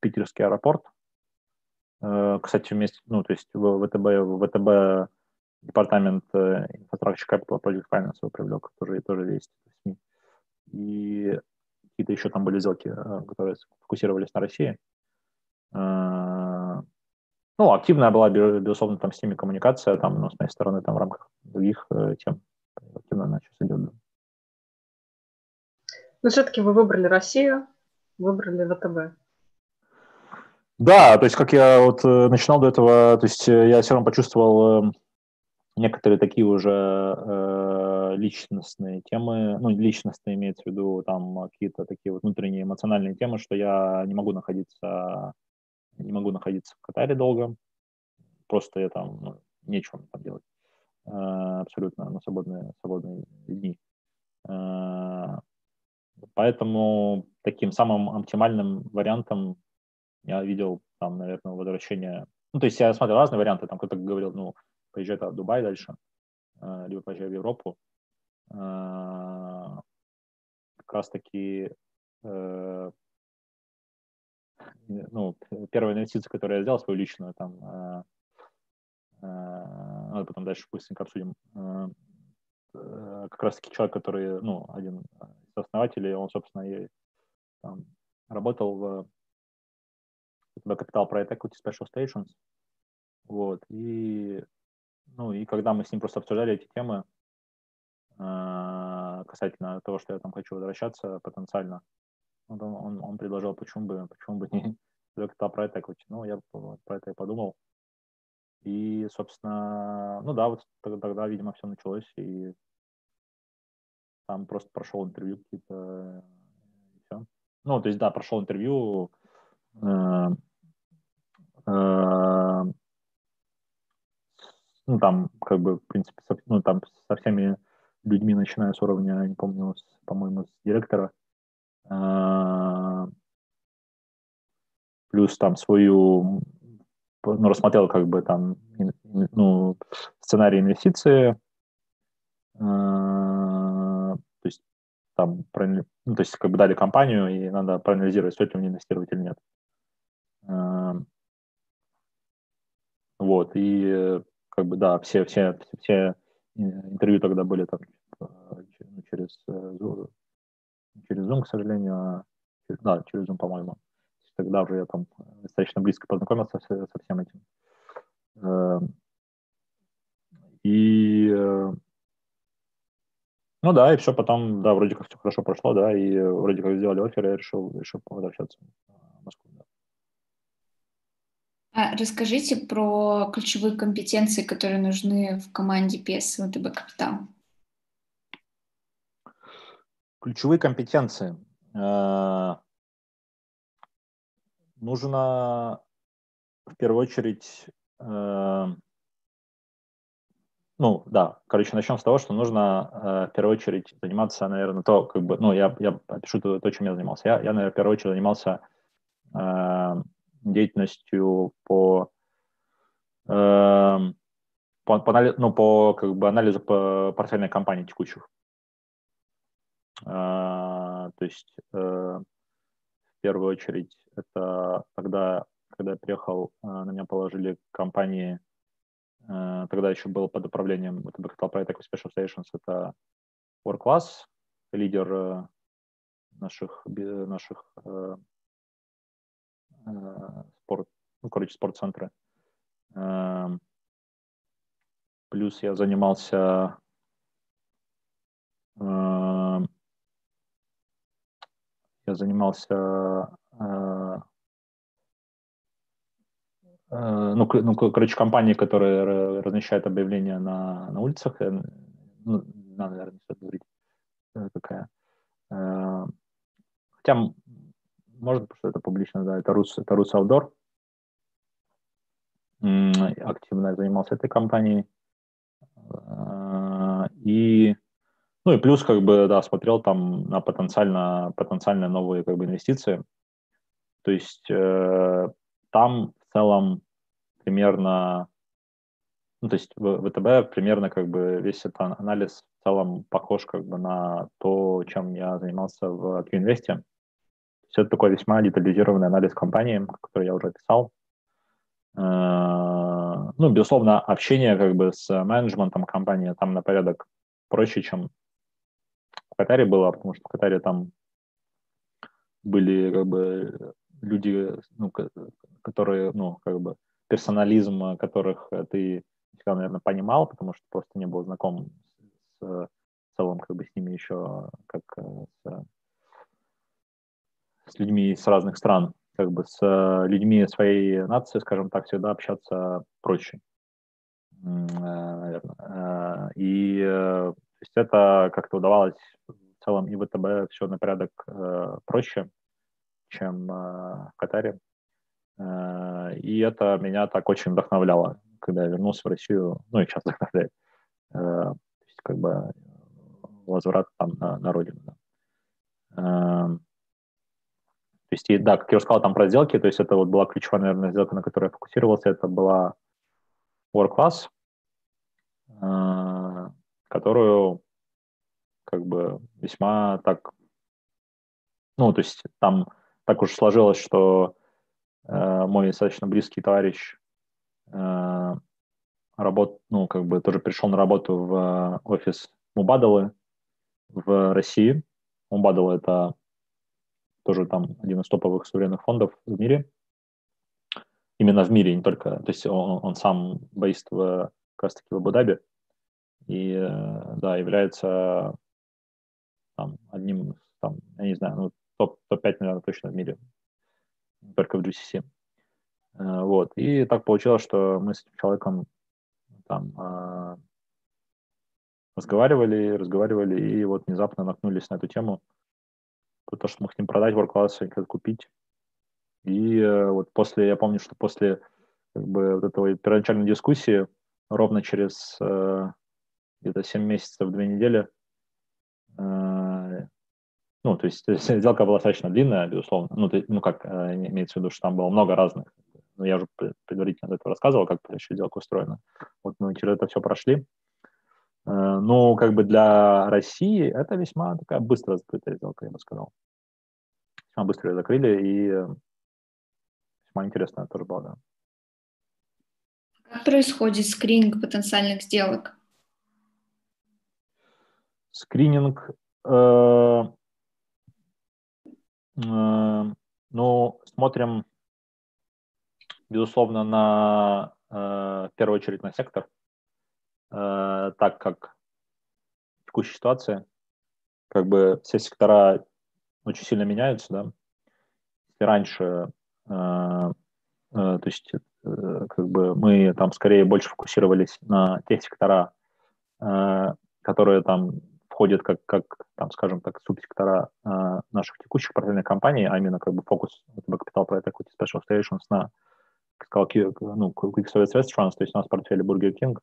питерский аэропорт. Кстати, вместе, ну, то есть в ВТБ, ВТБ департамент Infrastructure Capital Project Finance его привлек, тоже, тоже есть и какие-то еще там были сделки, э, которые фокусировались на России. Э, ну, активная была, безусловно, там с ними коммуникация, там, ну, с моей стороны, там, в рамках других э, тем. Активно она сейчас идет. Но все-таки вы выбрали Россию, выбрали ВТБ. Да, то есть, как я вот начинал до этого, то есть я все равно почувствовал некоторые такие уже э, личностные темы, ну, личностные имеется в виду там какие-то такие вот внутренние эмоциональные темы, что я не могу находиться, не могу находиться в Катаре долго, просто я там, ну, нечего там делать э, абсолютно на свободные, свободные дни. Э, поэтому таким самым оптимальным вариантом я видел там, наверное, возвращение. Ну, то есть я смотрел разные варианты, там кто-то говорил, ну, поезжай в Дубай дальше, э, либо поезжай в Европу. Э, как раз-таки э, ну, первая инвестиция, которую я сделал, свою личную, там, ну, потом дальше быстренько обсудим, как раз-таки человек, который, ну, один из основателей, он, собственно, и там, работал в Capital Private Equity Special Stations, вот, и ну и когда мы с ним просто обсуждали эти темы э, касательно того, что я там хочу возвращаться потенциально, он, он, он предложил, почему бы, почему бы не как-то про это equity. Ну, я про это и подумал. И, собственно, ну да, вот тогда, видимо, все началось, и там просто прошел интервью какие-то. Ну, то есть, да, прошел интервью, э, ну, там, как бы, в принципе, со, ну, там, со всеми людьми, начиная с уровня, не помню, по-моему, с директора, а, плюс там свою, ну, рассмотрел как бы там, ну, сценарий инвестиции, а, то есть там, ну, то есть как бы дали компанию, и надо проанализировать, стоит ли мне инвестировать или нет. Вот, и как бы, да, все, все, все интервью тогда были там ну, через, э, через Zoom, к сожалению, а, да, через Zoom, по-моему. Тогда уже я там достаточно близко познакомился со, со всем этим. И э, ну да, и все потом, да, вроде как все хорошо прошло, да, и вроде как сделали офер, я решил, решил возвращаться в Москву. Да. А расскажите про ключевые компетенции, которые нужны в команде PS ВТБ Капитал. Ключевые компетенции. Э, нужно в первую очередь, э, ну да, короче, начнем с того, что нужно в первую очередь заниматься, наверное, то, как бы, ну я, я опишу то, чем я занимался. Я, я, наверное, в первую очередь занимался деятельностью по, э, по, по, ну, по как бы анализу по портфельной компании текущих. Э, то есть э, в первую очередь это тогда, когда я приехал, э, на меня положили компании, э, тогда еще было под управлением это Private Equity Special Stations, это World лидер э, наших, наших Э, спорт, ну, короче, спортцентры. Эм, плюс я занимался эм, я занимался э, э, ну, ну, короче, компании, которые размещают объявления на, на улицах, ну, надо, наверное, стоит говорить, какая. Хотя можно, потому что это публично, да, это Roots, это Roots Outdoor. Активно занимался этой компанией. А, и, ну и плюс, как бы, да, смотрел там на потенциально, потенциально новые, как бы, инвестиции. То есть э, там в целом примерно, ну, то есть в ВТБ примерно, как бы, весь этот анализ в целом похож, как бы, на то, чем я занимался в Q-инвесте все это такой весьма детализированный анализ компании, который я уже описал. Э, ну, безусловно, общение как бы с менеджментом компании там на порядок проще, чем в Катаре было, потому что в Катаре там были как бы люди, ну, которые, ну, как бы персонализм, которых ты всегда, наверное, понимал, потому что просто не был знаком с, в целом как бы с ними еще как э, с с людьми с разных стран, как бы с э, людьми своей нации, скажем так, всегда общаться проще, э. Э, и то есть это как-то удавалось в целом и ВТБ все на порядок проще, чем в Катаре. И это меня так очень вдохновляло, когда я вернулся в Россию, ну и сейчас вдохновляет. То есть как бы возврат там на, на родину. Да. То есть, и, да, как я уже сказал, там про сделки, то есть это вот была ключевая, наверное, сделка, на которой я фокусировался, это была Work Class, э, которую как бы весьма так, ну, то есть там так уж сложилось, что э, мой достаточно близкий товарищ э, работ, ну, как бы тоже пришел на работу в офис Мубадалы в России. Мубадала — это тоже там один из топовых суверенных фондов в мире. Именно в мире, не только, то есть он, он сам бейст в, как раз таки в Абу-Даби и, э, да, является там, одним, там, я не знаю, ну, топ, топ-5, наверное, точно в мире, только в GCC. Э, вот, и так получилось, что мы с этим человеком там э, разговаривали, разговаривали, и вот внезапно наткнулись на эту тему – то, что с ним продать, WorkCloud как купить. И э, вот после, я помню, что после как бы вот этой первоначальной дискуссии ровно через, э, где-то 7 месяцев, 2 недели. Э, ну, то есть сделка была достаточно длинная, безусловно. Ну, ты, ну как, э, имеется в виду, что там было много разных. Ну, я уже предварительно до этого рассказывал, как еще сделка устроена. Вот мы через это все прошли. Ну, как бы для России это весьма такая быстро закрытая сделка, я бы сказал. Весьма быстро ее закрыли, и весьма интересная тоже была, да. Как происходит скрининг потенциальных сделок? Скрининг, э, э, ну, смотрим, безусловно, на, э, в первую очередь на сектор, э, так как текущая ситуация, как бы все сектора очень сильно меняются, да. Если раньше, э, э, то есть Э, как бы мы там скорее больше фокусировались на тех сектора, э, которые там входят как, как там, скажем так, субсектора э, наших текущих портфельных компаний, а именно как бы фокус ВТБ Capital Private Equity Special Stations на, как сказал, ну, Quick Service Restaurants, то есть у нас в портфеле Burger King,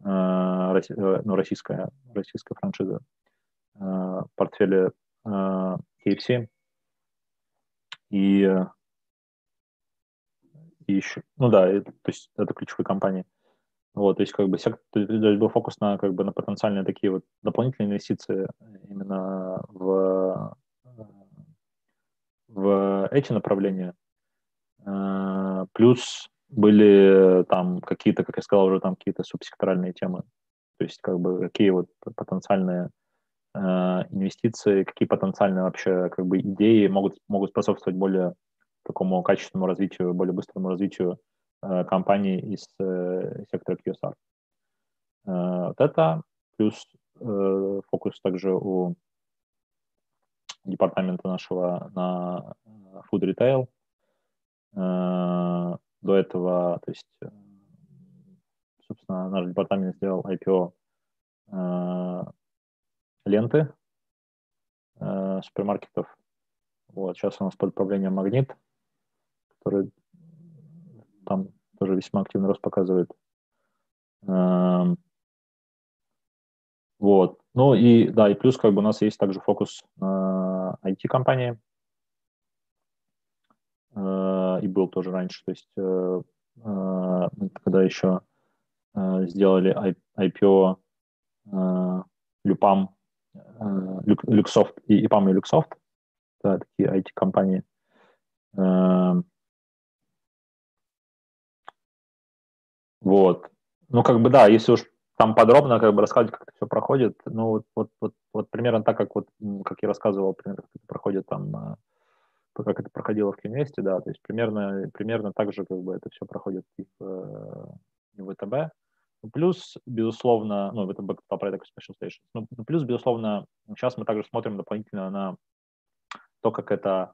ну, российская, российская франшиза, в портфеле KFC и и еще, ну да, то есть это ключевые компании. Вот, то есть как бы сектор, то есть был фокус на как бы на потенциальные такие вот дополнительные инвестиции именно в в эти направления. Э, плюс были там какие-то, как я сказал, уже там какие-то субсекторальные темы. То есть как бы какие вот потенциальные э, инвестиции, какие потенциальные вообще как бы идеи могут, могут способствовать более такому качественному развитию, более быстрому развитию э, компаний из э, сектора QSR. Э, вот это плюс э, фокус также у департамента нашего на э, food retail. Э, до этого, то есть, э, собственно, наш департамент сделал IPO э, ленты э, супермаркетов. Вот, сейчас у нас под управлением Магнит который там тоже весьма активный рост показывает. Эм, вот. Ну и да, и плюс как бы у нас есть также фокус на IT-компании. Э, и был тоже раньше. То есть э, э, когда еще сделали IPO Люпам, Люксофт и ИПАМ и Люксофт, да, такие IT-компании. Эм, Вот. Ну, как бы, да, если уж там подробно как бы рассказывать, как это все проходит, ну, вот, вот, вот, вот примерно так, как вот, как я рассказывал, примерно, как это проходит там, а, как это проходило в Кинвесте, да, то есть примерно, примерно так же как бы это все проходит и в, и в ВТБ. Ну, плюс, безусловно, ну, это Backstop Product Special Stations. Ну, плюс, безусловно, сейчас мы также смотрим дополнительно на то, как это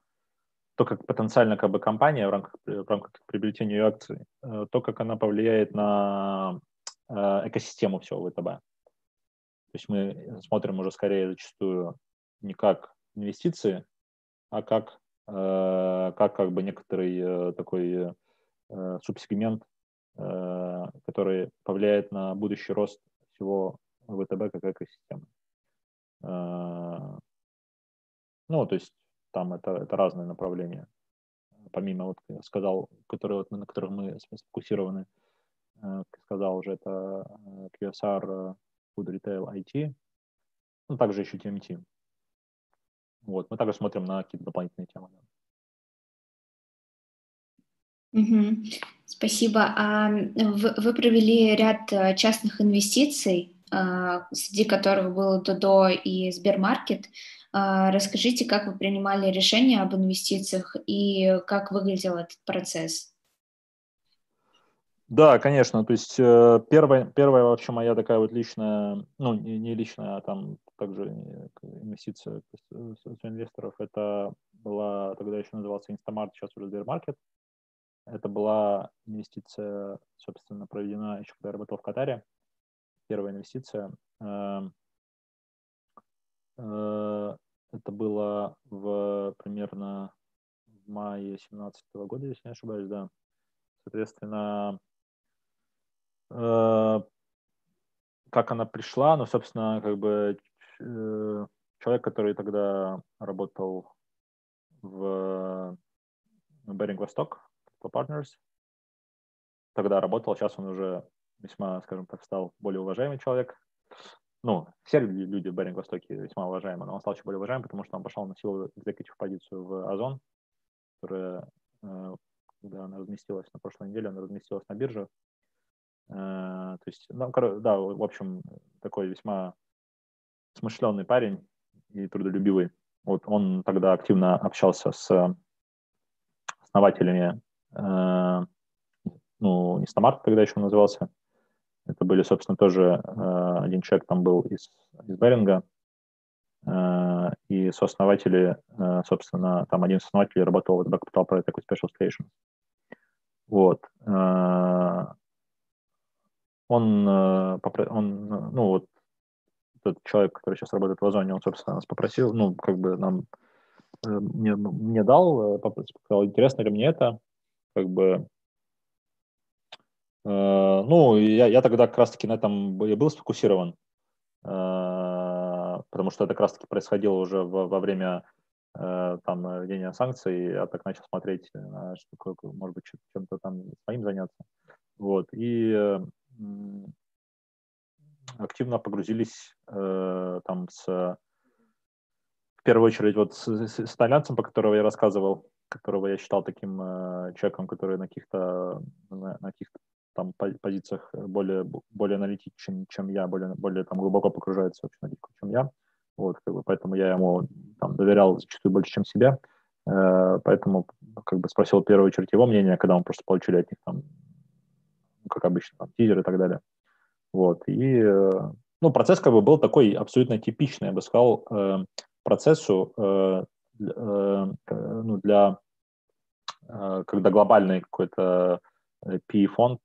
то, как потенциально как бы компания в рамках, в рамках приобретения ее акций, э, то, как она повлияет на э, экосистему всего ВТБ. То есть мы смотрим уже скорее зачастую не как инвестиции, а как, как, как бы некоторый такой субсегмент, который повлияет на будущий рост всего ВТБ как экосистемы. Ну, то есть там это, это разные направления. Помимо, вот сказал, которые, вот, на которых мы сфокусированы, э, сказал уже, это э, QSR, э, Food Retail, IT, ну, также еще TMT. Вот, мы также смотрим на какие-то дополнительные темы. Угу. Спасибо. А вы, вы провели ряд частных инвестиций, среди которых был Додо и Сбермаркет. А, расскажите, как вы принимали решение об инвестициях и как выглядел этот процесс? Да, конечно. То есть э, первая, первая вообще моя такая вот личная, ну не, не личная, а там также инвестиция инвесторов, это была, тогда еще назывался Instamart, сейчас уже Сбермаркет. Это была инвестиция, собственно, проведена еще когда я работал в Катаре. Первая инвестиция. Эм, э, это было в примерно в мае 2017 года, если не ошибаюсь, да. Соответственно, э, как она пришла, ну, собственно, как бы э, человек, который тогда работал в Беринг Восток, по Partners, тогда работал, сейчас он уже весьма, скажем так, стал более уважаемый человек. Ну, все люди в Беринг Востоке весьма уважаемы, но он стал еще более уважаемым, потому что он пошел на силу экзекутив позицию в Озон, которая, э, когда она разместилась на прошлой неделе, она разместилась на бирже. Э, то есть, ну, да, в общем, такой весьма смышленый парень и трудолюбивый. Вот он тогда активно общался с основателями, э, ну, не Стамарт тогда еще назывался, это были, собственно, тоже э, один человек там был из, из Беринга, э, и сооснователи, э, собственно, там один из основателей работал в Capital Private Equity Special Station. Вот. Э, он, э, он, ну, вот этот человек, который сейчас работает в Озоне, он, собственно, нас попросил, ну, как бы нам, э, мне, мне дал, э, сказал, интересно ли мне это, как бы, Э, ну, я, я тогда как раз-таки на этом я был сфокусирован, э, потому что это как раз-таки происходило уже во, во время э, там введения санкций, я так начал смотреть, что, может быть, чем-то там своим заняться. Вот, и активно погрузились там с в первую очередь вот с, с, с итальянцем, по которого я рассказывал, которого я считал таким э, человеком, который на каких-то на, на каких-то там позициях более, более аналитичен, чем я, более, более там глубоко погружается в аналитику, чем я. Вот, как бы, поэтому я ему там доверял зачастую больше, чем себе. Э, поэтому как бы спросил в первую очередь его мнение, когда мы просто получили от них там, ну, как обычно, там, тизер и так далее. Вот, и э, ну, процесс как бы был такой абсолютно типичный, я бы сказал, э, процессу э, ну, для когда глобальный какой-то PE-фонд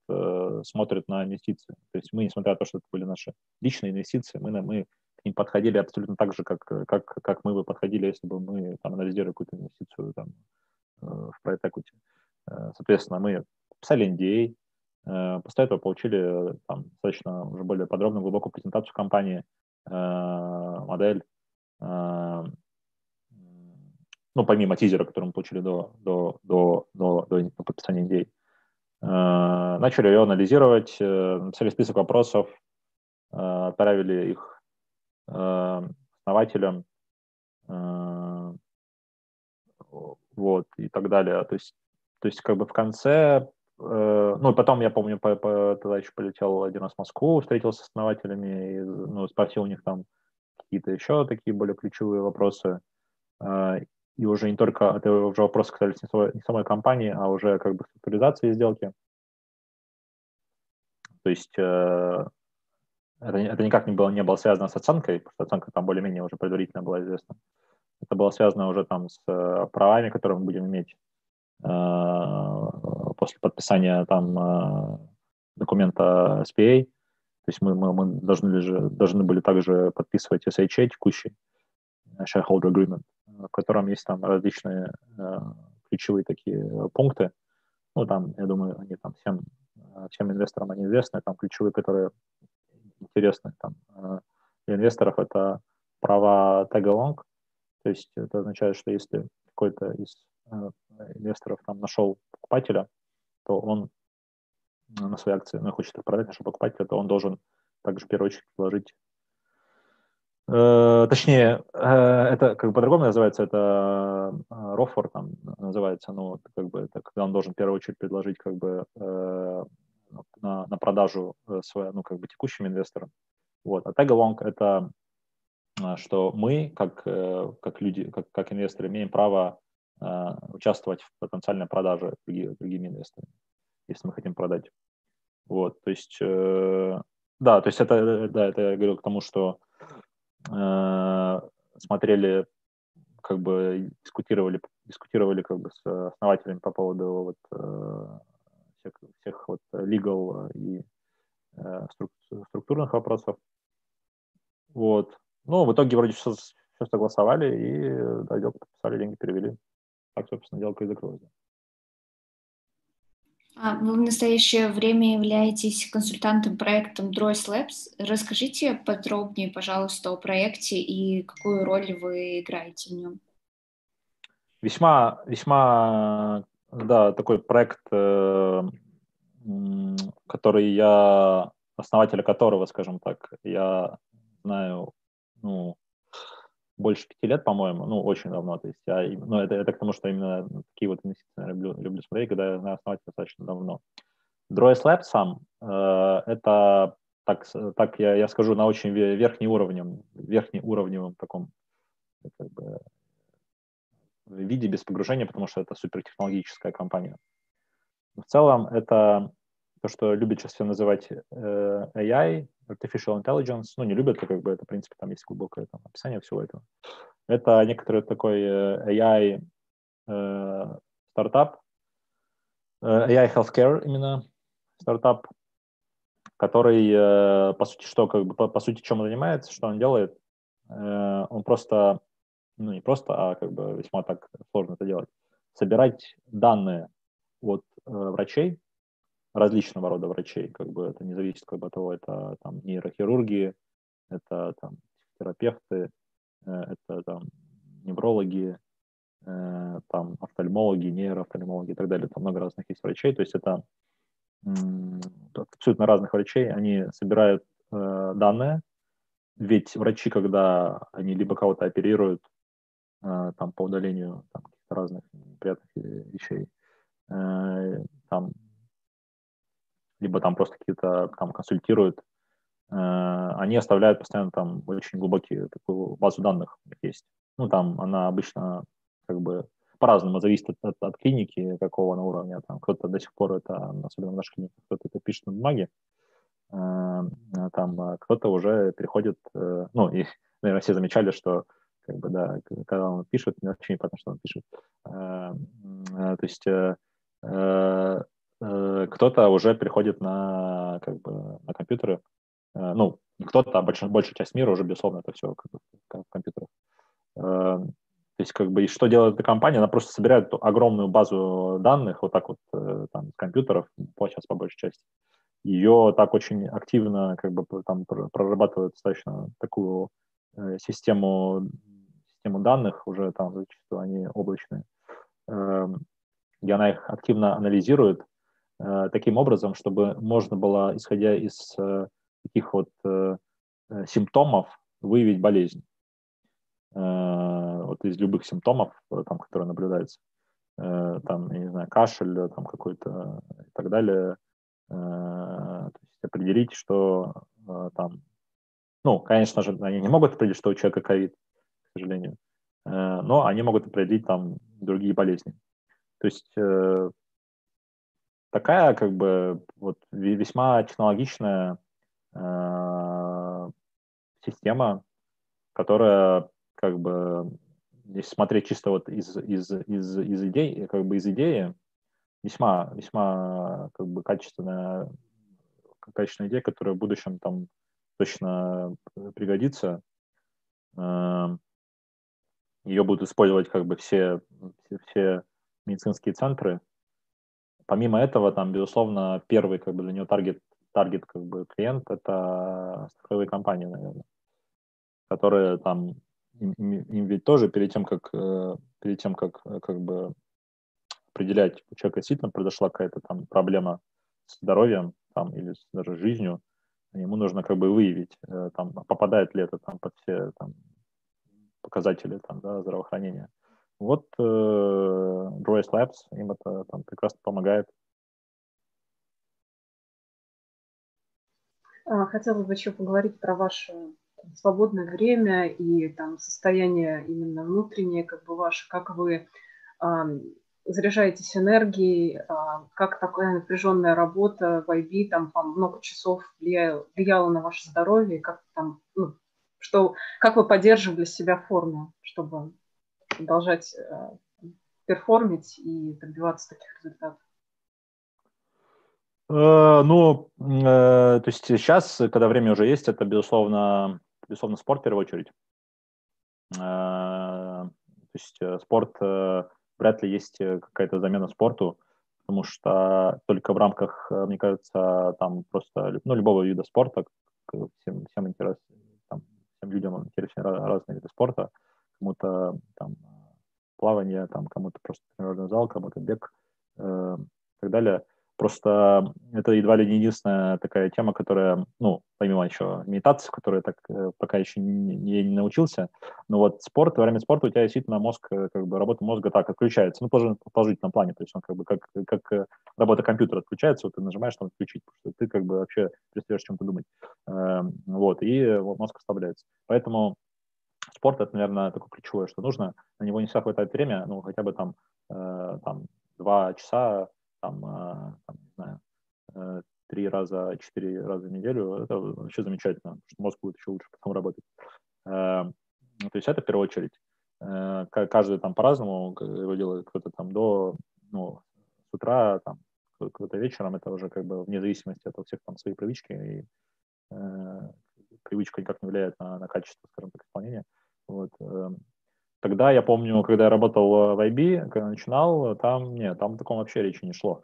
смотрит на инвестиции. То есть мы, несмотря на то, что это были наши личные инвестиции, мы, мы к ним подходили абсолютно так же, как, как, как мы бы подходили, если бы мы там, анализировали какую-то инвестицию там, в Private Equity. Соответственно, мы писали NDA, после этого получили там, достаточно уже более подробную, глубокую презентацию компании, модель, ну, помимо тизера, который мы получили до, до, до, до, до подписания. Э, начали ее анализировать, э, написали список вопросов, э, отправили их основателям, вот, и так далее. То есть, то есть как бы в конце, ну, потом, я помню, по, по, тогда еще полетел один раз в Москву, встретился с основателями, и, ну, спросил у них там какие-то еще такие более ключевые вопросы и уже не только, это уже вопросы касались не самой, не самой компании, а уже как бы структуризации сделки. То есть э, это, это никак не было, не было связано с оценкой, потому что оценка там более-менее уже предварительно была известна. Это было связано уже там с э, правами, которые мы будем иметь э, после подписания там э, документа SPA. То есть мы, мы, мы должны, же, должны были также подписывать SHA текущий, э, Shareholder Agreement, в котором есть там различные э, ключевые такие пункты. Ну, там, я думаю, они там всем, э, всем инвесторам они известны, там ключевые, которые интересны там, э, для инвесторов, это права tag-along, то есть это означает, что если какой-то из э, инвесторов там нашел покупателя, то он на свои акции, ну, хочет их продать, нашел покупателя, то он должен также в первую очередь предложить Э, точнее, э, это как бы по-другому называется, это рофор э, там называется, ну, как бы это когда он должен в первую очередь предложить как бы на, на продажу свое, ну, как бы текущим инвесторам. Вот. А along это что мы, как, как люди, как, как инвесторы, имеем право участвовать в потенциальной продаже другими, другими инвесторами, если мы хотим продать. Вот, то есть, да, то есть это, да, это я говорил к тому, что Э, смотрели, как бы дискутировали, дискутировали как бы с основателями по поводу вот, э, всех, всех вот legal и э, структурных вопросов. Вот. Ну, в итоге вроде все, все согласовали и да, подписали, деньги перевели. Так, собственно, сделка и закрылась. А вы в настоящее время являетесь консультантом проектом Droids Labs. Расскажите подробнее, пожалуйста, о проекте и какую роль вы играете в нем. Весьма, весьма, да, такой проект, э, который я, основателя которого, скажем так, я знаю, ну, больше пяти лет, по-моему, ну, очень давно, то есть я, ну, это, это к тому, что именно такие вот инвестиции люблю, люблю смотреть, когда я знаю основателя достаточно давно. Droids Lab сам, э, это, так, так я, я скажу, на очень верхний уровнем, верхний уровневом таком, как бы, виде без погружения, потому что это супертехнологическая компания. В целом это то, что любят сейчас все называть э, AI, Artificial Intelligence, ну, не любят, как бы это, в принципе, там есть глубокое там, описание всего этого. Это некоторый такой э, AI э, стартап, э, AI Healthcare именно стартап, который, э, по сути, что, как бы, по, по сути, чем он занимается, что он делает, э, он просто, ну, не просто, а как бы весьма так сложно это делать, собирать данные от э, врачей, различного рода врачей, как бы это не зависит как бы от того, это там нейрохирурги, это там терапевты, э, это там неврологи, э, там офтальмологи, нейроофтальмологи и так далее. Там много разных есть врачей, то есть это абсолютно разных врачей, они собирают э, данные, ведь врачи, когда они либо кого-то оперируют там по удалению там, каких-то разных приятных вещей, там либо там просто какие-то там консультируют, э, они оставляют постоянно там очень глубокие такую базу данных есть. Ну, там она обычно как бы по-разному зависит от, от, от клиники, какого на уровня. Там кто-то до сих пор это, особенно в нашей клинике, кто-то это пишет на бумаге, э, там а кто-то уже переходит, э, ну, и, наверное, все замечали, что как бы, да, когда он пишет, мне вообще непонятно, что он пишет. То есть кто-то уже переходит на, как бы, на компьютеры. Э, ну, кто-то, а большая, большая часть мира уже, безусловно, это все как бы, в компьютерах. Э, то есть, как бы, и что делает эта компания? Она просто собирает огромную базу данных, вот так вот, там, с компьютеров, по, сейчас по большей части. Ее так очень активно, как бы, там, прорабатывают достаточно такую систему, систему данных, уже там зачастую они облачные, и она их активно анализирует, Э, таким образом, чтобы можно было, исходя из э, таких вот э, симптомов, выявить болезнь. Вот из любых симптомов, там, которые наблюдаются. Там, я не знаю, кашель там какой-то и так далее. То есть определить, что там... Ну, конечно же, они не могут определить, что у человека ковид, к сожалению. Но они могут определить там другие болезни. То есть такая как бы вот весьма технологичная э, система, которая как бы если смотреть чисто вот из, из, из, из идей, как бы из идеи, весьма, весьма как бы качественная, качественная идея, которая в будущем там точно пригодится. Э, Ее будут использовать как бы все, все, все медицинские центры, Помимо этого, там, безусловно, первый как бы для него таргет, таргет как бы клиент – это страховые компании, наверное, которые там им, им, ведь тоже перед тем, как э, перед тем, как как бы определять, у человека действительно произошла какая-то там проблема с здоровьем там, или даже жизнью, ему нужно как бы выявить, э, там, попадает ли это там под все там, показатели там, да, здравоохранения. Вот э, Droids Labs им это там прекрасно помогает. А, хотелось бы еще поговорить про ваше свободное время и там состояние именно внутреннее, как бы ваше, как вы а, заряжаетесь энергией, а, как такая напряженная работа в IB там по много часов влияла, влияла на ваше здоровье, как там, ну, что, как вы поддерживали себя в форме, чтобы продолжать э, перформить и добиваться таких результатов? Э, ну, э, то есть сейчас, когда время уже есть, это, безусловно, безусловно, спорт в первую очередь. То есть спорт, вряд ли есть какая-то замена спорту, потому что только в рамках, мне кажется, там просто, ну, любого вида спорта, всем, всем интересно, там, всем людям интересны разные виды спорта, кому-то там плавание, там, кому-то просто тренажерный зал, кому-то бег э, и так далее. Просто это едва ли не единственная такая тема, которая, ну, помимо еще медитации, которую я так э, пока еще не, не, не научился, но вот спорт, во время спорта у тебя действительно мозг, э, как бы работа мозга так отключается, ну, тоже в положительном плане, то есть он как бы как, как э, работа компьютера отключается, вот ты нажимаешь там отключить, потому что ты как бы вообще перестаешь чем-то думать, э, вот, и мозг оставляется. Поэтому спорт это, наверное, такое ключевое, что нужно. На него не всегда хватает время, ну, хотя бы там, э, там два часа, там, э, там не знаю, э, три раза, четыре раза в неделю, это вообще замечательно, что мозг будет еще лучше потом работать. Э, то есть это в первую очередь. Э, каждый там по-разному его делает, кто-то там до, ну, с утра, там, кто-то вечером, это уже как бы вне зависимости от всех там своих привычки, и э, привычка никак не влияет на, на качество, скажем так, исполнения. Вот. Эм, тогда я помню, когда я работал в IB, когда начинал, там нет, там таком вообще речи не шло,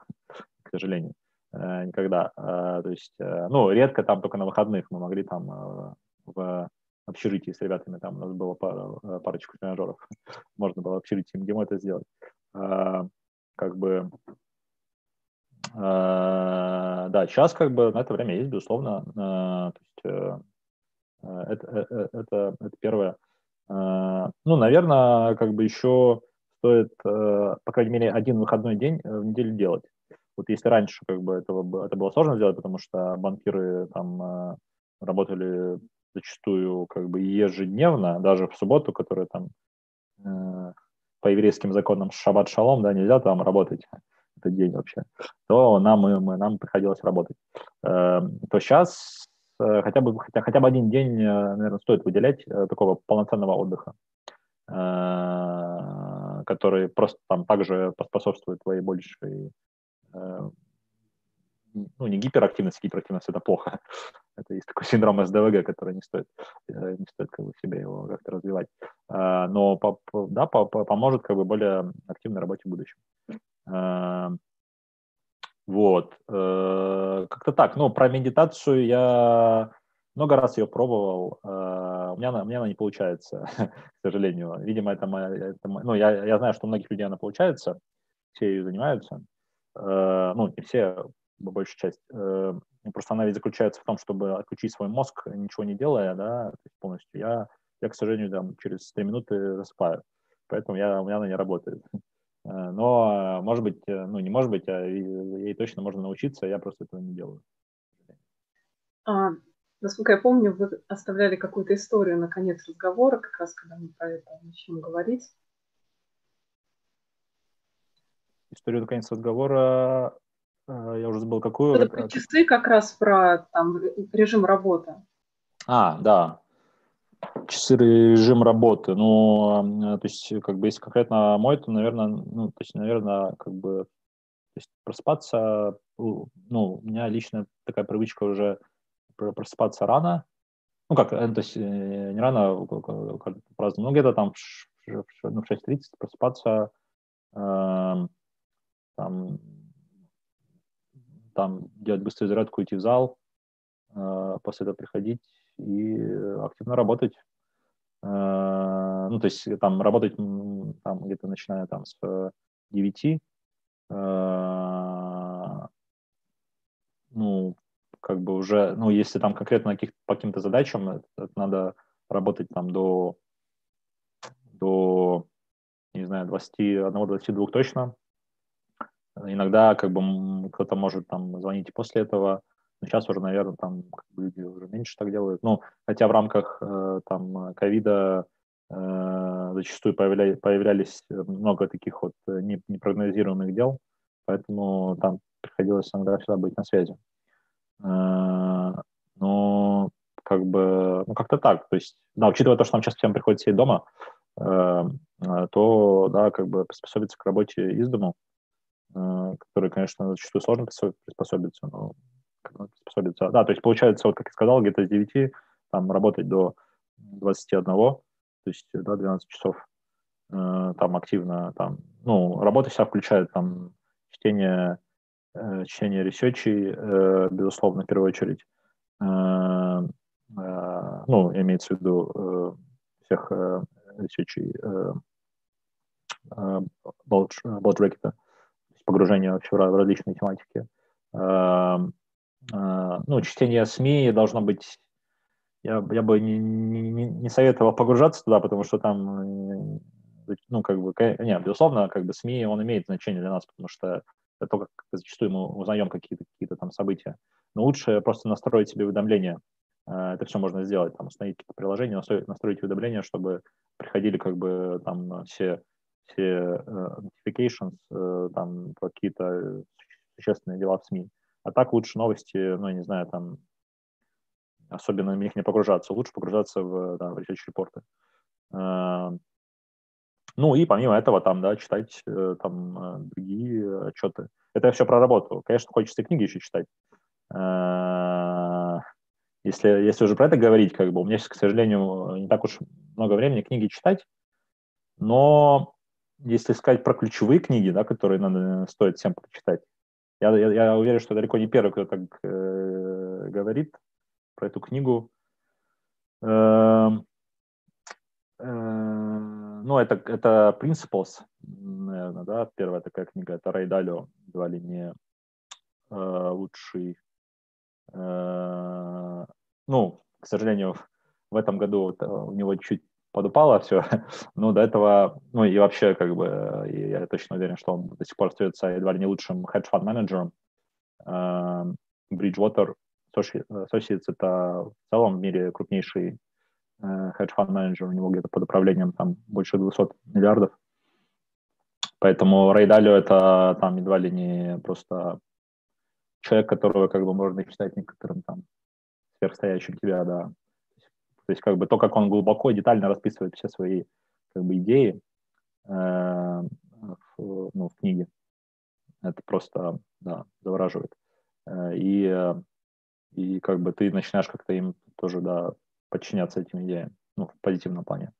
к сожалению, э, никогда. Э, то есть, э, ну, редко там только на выходных мы могли там в общежитии с ребятами, там у нас было пара, парочку тренажеров, можно было в общежитии МГИМО это сделать. Как бы, да, сейчас как бы на это время есть, безусловно. То есть, это, это, это, это первое. Э, ну, наверное, как бы еще стоит, э, по крайней мере, один выходной день э, в неделю делать. Вот если раньше как бы этого, это было сложно сделать, потому что банкиры там работали зачастую как бы ежедневно, даже в субботу, которая там по еврейским законам шаббат шалом, да, нельзя там работать этот день вообще, то нам, мы, нам приходилось работать. То сейчас Э, хотя бы, хотя, хотя бы один день, э, наверное, стоит выделять э, такого полноценного отдыха, который просто там также поспособствует твоей большей, ну, не гиперактивности, гиперактивность – это плохо. Это есть такой синдром СДВГ, который не стоит, не стоит как бы себе его как-то развивать. Но да, поможет как бы более активной работе в будущем. Вот. Э, как-то так. Ну, про медитацию я много раз ее пробовал. Э, у меня, у меня она не получается, к сожалению. Видимо, это моя... Это, ну, я, я знаю, что у многих людей она получается. Все ее занимаются. Э, ну, не все, большая часть. Просто она ведь заключается в том, чтобы отключить свой мозг, ничего не делая, да, полностью. Я, я, к сожалению, там, через 3 минуты засыпаю. Поэтому я, у меня она не работает. Э, но, может быть, э, ну не может быть, а ей точно можно научиться, я просто этого не делаю. А, насколько я помню, вы оставляли какую-то историю на конец разговора, как раз когда мы про это начнем говорить. Историю на конец разговора, э, я уже забыл, какую. Это про часы как раз про там, режим работы. А, да часы режим работы. Ну, то есть, как бы, если конкретно мой, то, наверное, ну, то есть, наверное, как бы, то есть просыпаться, ну, у меня лично такая привычка уже просыпаться рано. Ну, как, э, то есть, э, не рано, как праздно, ну, где-то там ну, в 6.30 просыпаться, э, там, там делать быструю зарядку, идти в зал, после этого приходить и активно работать. Э, ну, то есть там работать там где-то начиная там с 9, э, ну, как бы уже, ну, если там конкретно каких, по каким-то задачам, это надо работать там до, до не знаю, 21-22 точно. Иногда как бы кто-то может там звонить после этого, но сейчас уже, наверное, там как бы, люди уже меньше так делают. Ну, хотя в рамках э, там ковида э, зачастую появля... появлялись много таких вот э, непрогнозируемых дел, поэтому там приходилось иногда всегда быть на связи. Но как бы, ну, как-то так. То есть, да, учитывая то, что нам сейчас всем приходится сидеть дома, то, да, как бы приспособиться к работе из дома, который, конечно, зачастую сложно приспособиться, но способится. Да, то есть получается, вот как я сказал, где-то с 9 там работать до 21, то есть да, 12 часов э, там активно, там, ну, работа вся включает там чтение, чтение ресечей, безусловно, в первую очередь. Ну, имеется в виду всех ресечей Болджекета, погружение вообще в различные тематики. Ну, чтение СМИ должно быть я, я бы не, не, не советовал погружаться туда, потому что там, э, ну, как бы, нет, безусловно, как бы СМИ, он имеет значение для нас, потому что это то, как зачастую мы узнаем какие-то какие там события. Но лучше просто настроить себе уведомления. Э, это все можно сделать, там, установить какие-то приложения, настроить, настроить уведомления, чтобы приходили как бы там все, все uh, notifications, uh, там, какие-то существенные дела в СМИ. А так лучше новости, ну, я не знаю, там, особенно в них не погружаться. Лучше погружаться в, да, в репорты. А, ну и помимо этого там, да, читать э, там э, другие отчеты. Это я все про работу. Конечно, хочется и книги еще читать. А, если, если уже про это говорить, как бы у меня сейчас, к сожалению, не так уж много времени книги читать, но если сказать про ключевые книги, да, которые надо, стоит всем прочитать, я, я, я уверен, что далеко не первый, кто так э, говорит про эту книгу. Эм, э, ну, это, это Principles, наверное, да, первая такая книга, это Рэй Далио, едва ли не э, лучший. Э, ну, к сожалению, в этом году у него чуть подупало все, но до этого, ну и вообще, как бы, я точно уверен, что он до сих пор остается едва ли не лучшим хедж-фанд менеджером. Bridgewater Associates — это в целом в мире крупнейший хедж-фанд менеджер, у него где-то под управлением там больше 200 миллиардов. Поэтому Рэй Далио — это там едва ли не просто человек, которого как бы можно считать некоторым там сверхстоящим тебя, да. То есть как бы то, как он глубоко и детально расписывает все свои как бы идеи э, в, ну, в книге, это просто, да, завораживает. Э, и и как бы ты начинаешь как-то им тоже, да, подчиняться этим идеям, ну, в позитивном плане.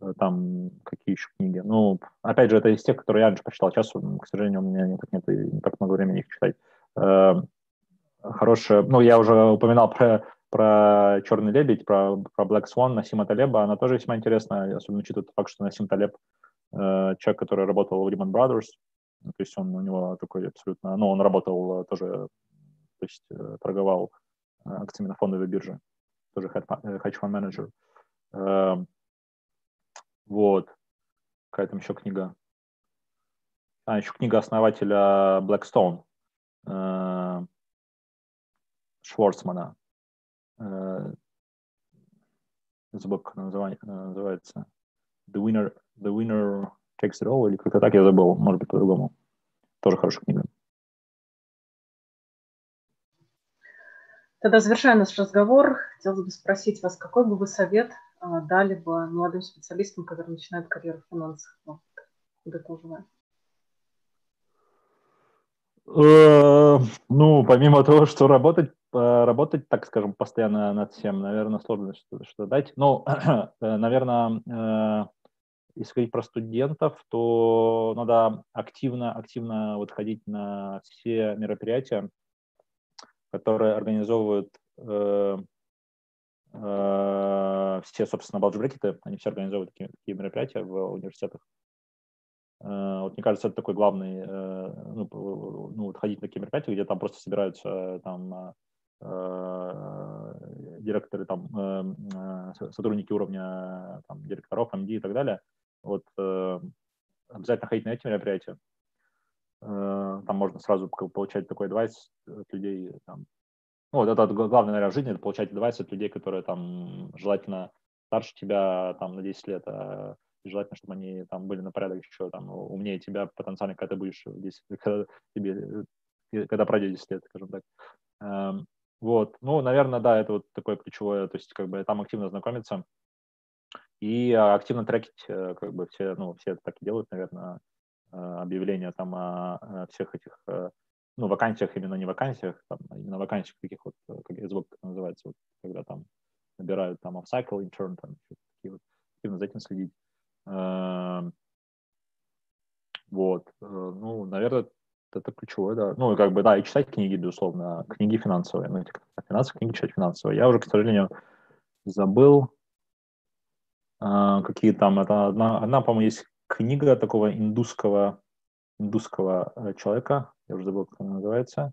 Э, там какие еще книги? Ну, опять же, это из тех, которые я раньше прочитал. Сейчас, к сожалению, у меня не так, нет, не так много времени их читать. Э, хорошая, ну, я уже упоминал про, про «Черный лебедь», про, про «Black Swan» Насима Талеба. Она тоже весьма интересная, особенно учитывая тот факт, что Насим Талеб э, человек, который работал в Lehman Brothers, то есть он у него такой абсолютно, ну, он работал тоже то есть э, торговал э, акциями на фондовой бирже, тоже хедж-фанд менеджер. Эм, вот. Какая там еще книга? А, еще книга основателя Blackstone, э, Шварцмана. Забыл, как называется. The Winner, The Winner Takes It All, или как-то так я забыл, может быть, по-другому. Тоже хорошая книга. Тогда завершая наш разговор, хотелось бы спросить вас, какой бы вы совет а, дали бы молодым специалистам, которые начинают карьеру в финансах? Вот, куда желаю. Э, ну, помимо того, что работать, э, работать, так скажем, постоянно над всем, наверное, сложно что-то что дать. Ну, э, наверное, если говорить про студентов, то надо активно, активно вот ходить на все мероприятия, которые организовывают э, э, все, собственно, балджбрекеты, они все организовывают такие, такие мероприятия в университетах. Э, вот мне кажется, это такой главный, э, ну, ну, вот ходить на такие мероприятия, где там просто собираются там э, директоры, там, э, э сотрудники уровня там, директоров, MD и так далее. Вот э, обязательно ходить на эти мероприятия. Э, там можно сразу получать такой адвайс от людей. Там. Ну, вот это главное, наверное, в жизни, это получать адвайс от людей, которые там желательно старше тебя там на 10 лет, а желательно, чтобы они там были на порядок еще там умнее тебя потенциально, когда ты будешь 10, когда тебе, э, когда пройдет 10 лет, скажем так. Вот, ну, наверное, да, это вот такое ключевое, то есть как бы там активно знакомиться и активно трекить, э, как бы все, ну, все так и делают, наверное, Э, объявления там о, всех этих э, ну, вакансиях, именно не вакансиях, там, а именно вакансиях таких вот, э, как звук называется, вот, когда там набирают там off-cycle intern, там, такие вот, активно за этим следить. Эм, вот, ну, наверное, это ключевое, да. Ну, и как бы, да, и читать книги, безусловно, книги финансовые. Ну, финансовые книги читать финансовые. Я уже, к сожалению, забыл, а, какие там, это одна, одна по-моему, есть книга такого индусского, индусского э, человека, я уже забыл, как она называется,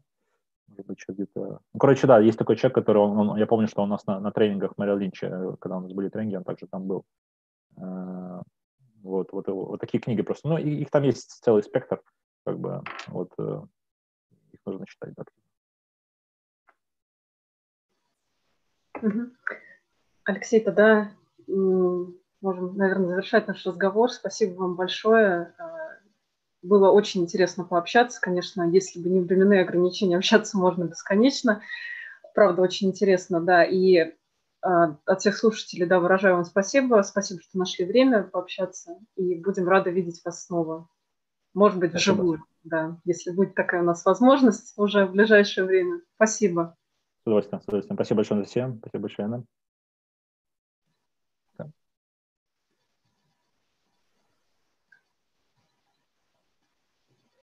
может быть, где-то... Ну, короче, да, есть такой человек, который, он, он, я помню, что у нас на, на тренингах Мэрил Линча, э, когда у нас были тренинги, он также там был. Э, вот, вот, вот такие книги просто. Ну, их там есть целый спектр, как бы, вот, их нужно читать, да. Алексей, тогда можем, наверное, завершать наш разговор. Спасибо вам большое. А, было очень интересно пообщаться. Конечно, если бы не временные ограничения, общаться можно бесконечно. Правда, очень интересно, да. И а, от всех слушателей, да, выражаю вам спасибо. Спасибо, что нашли время пообщаться. И будем рады видеть вас снова. Может быть, вживую, да, если будет такая у нас возможность уже в ближайшее время. Спасибо. С удовольствием, с удовольствием. Спасибо большое всем. Спасибо большое, Анна.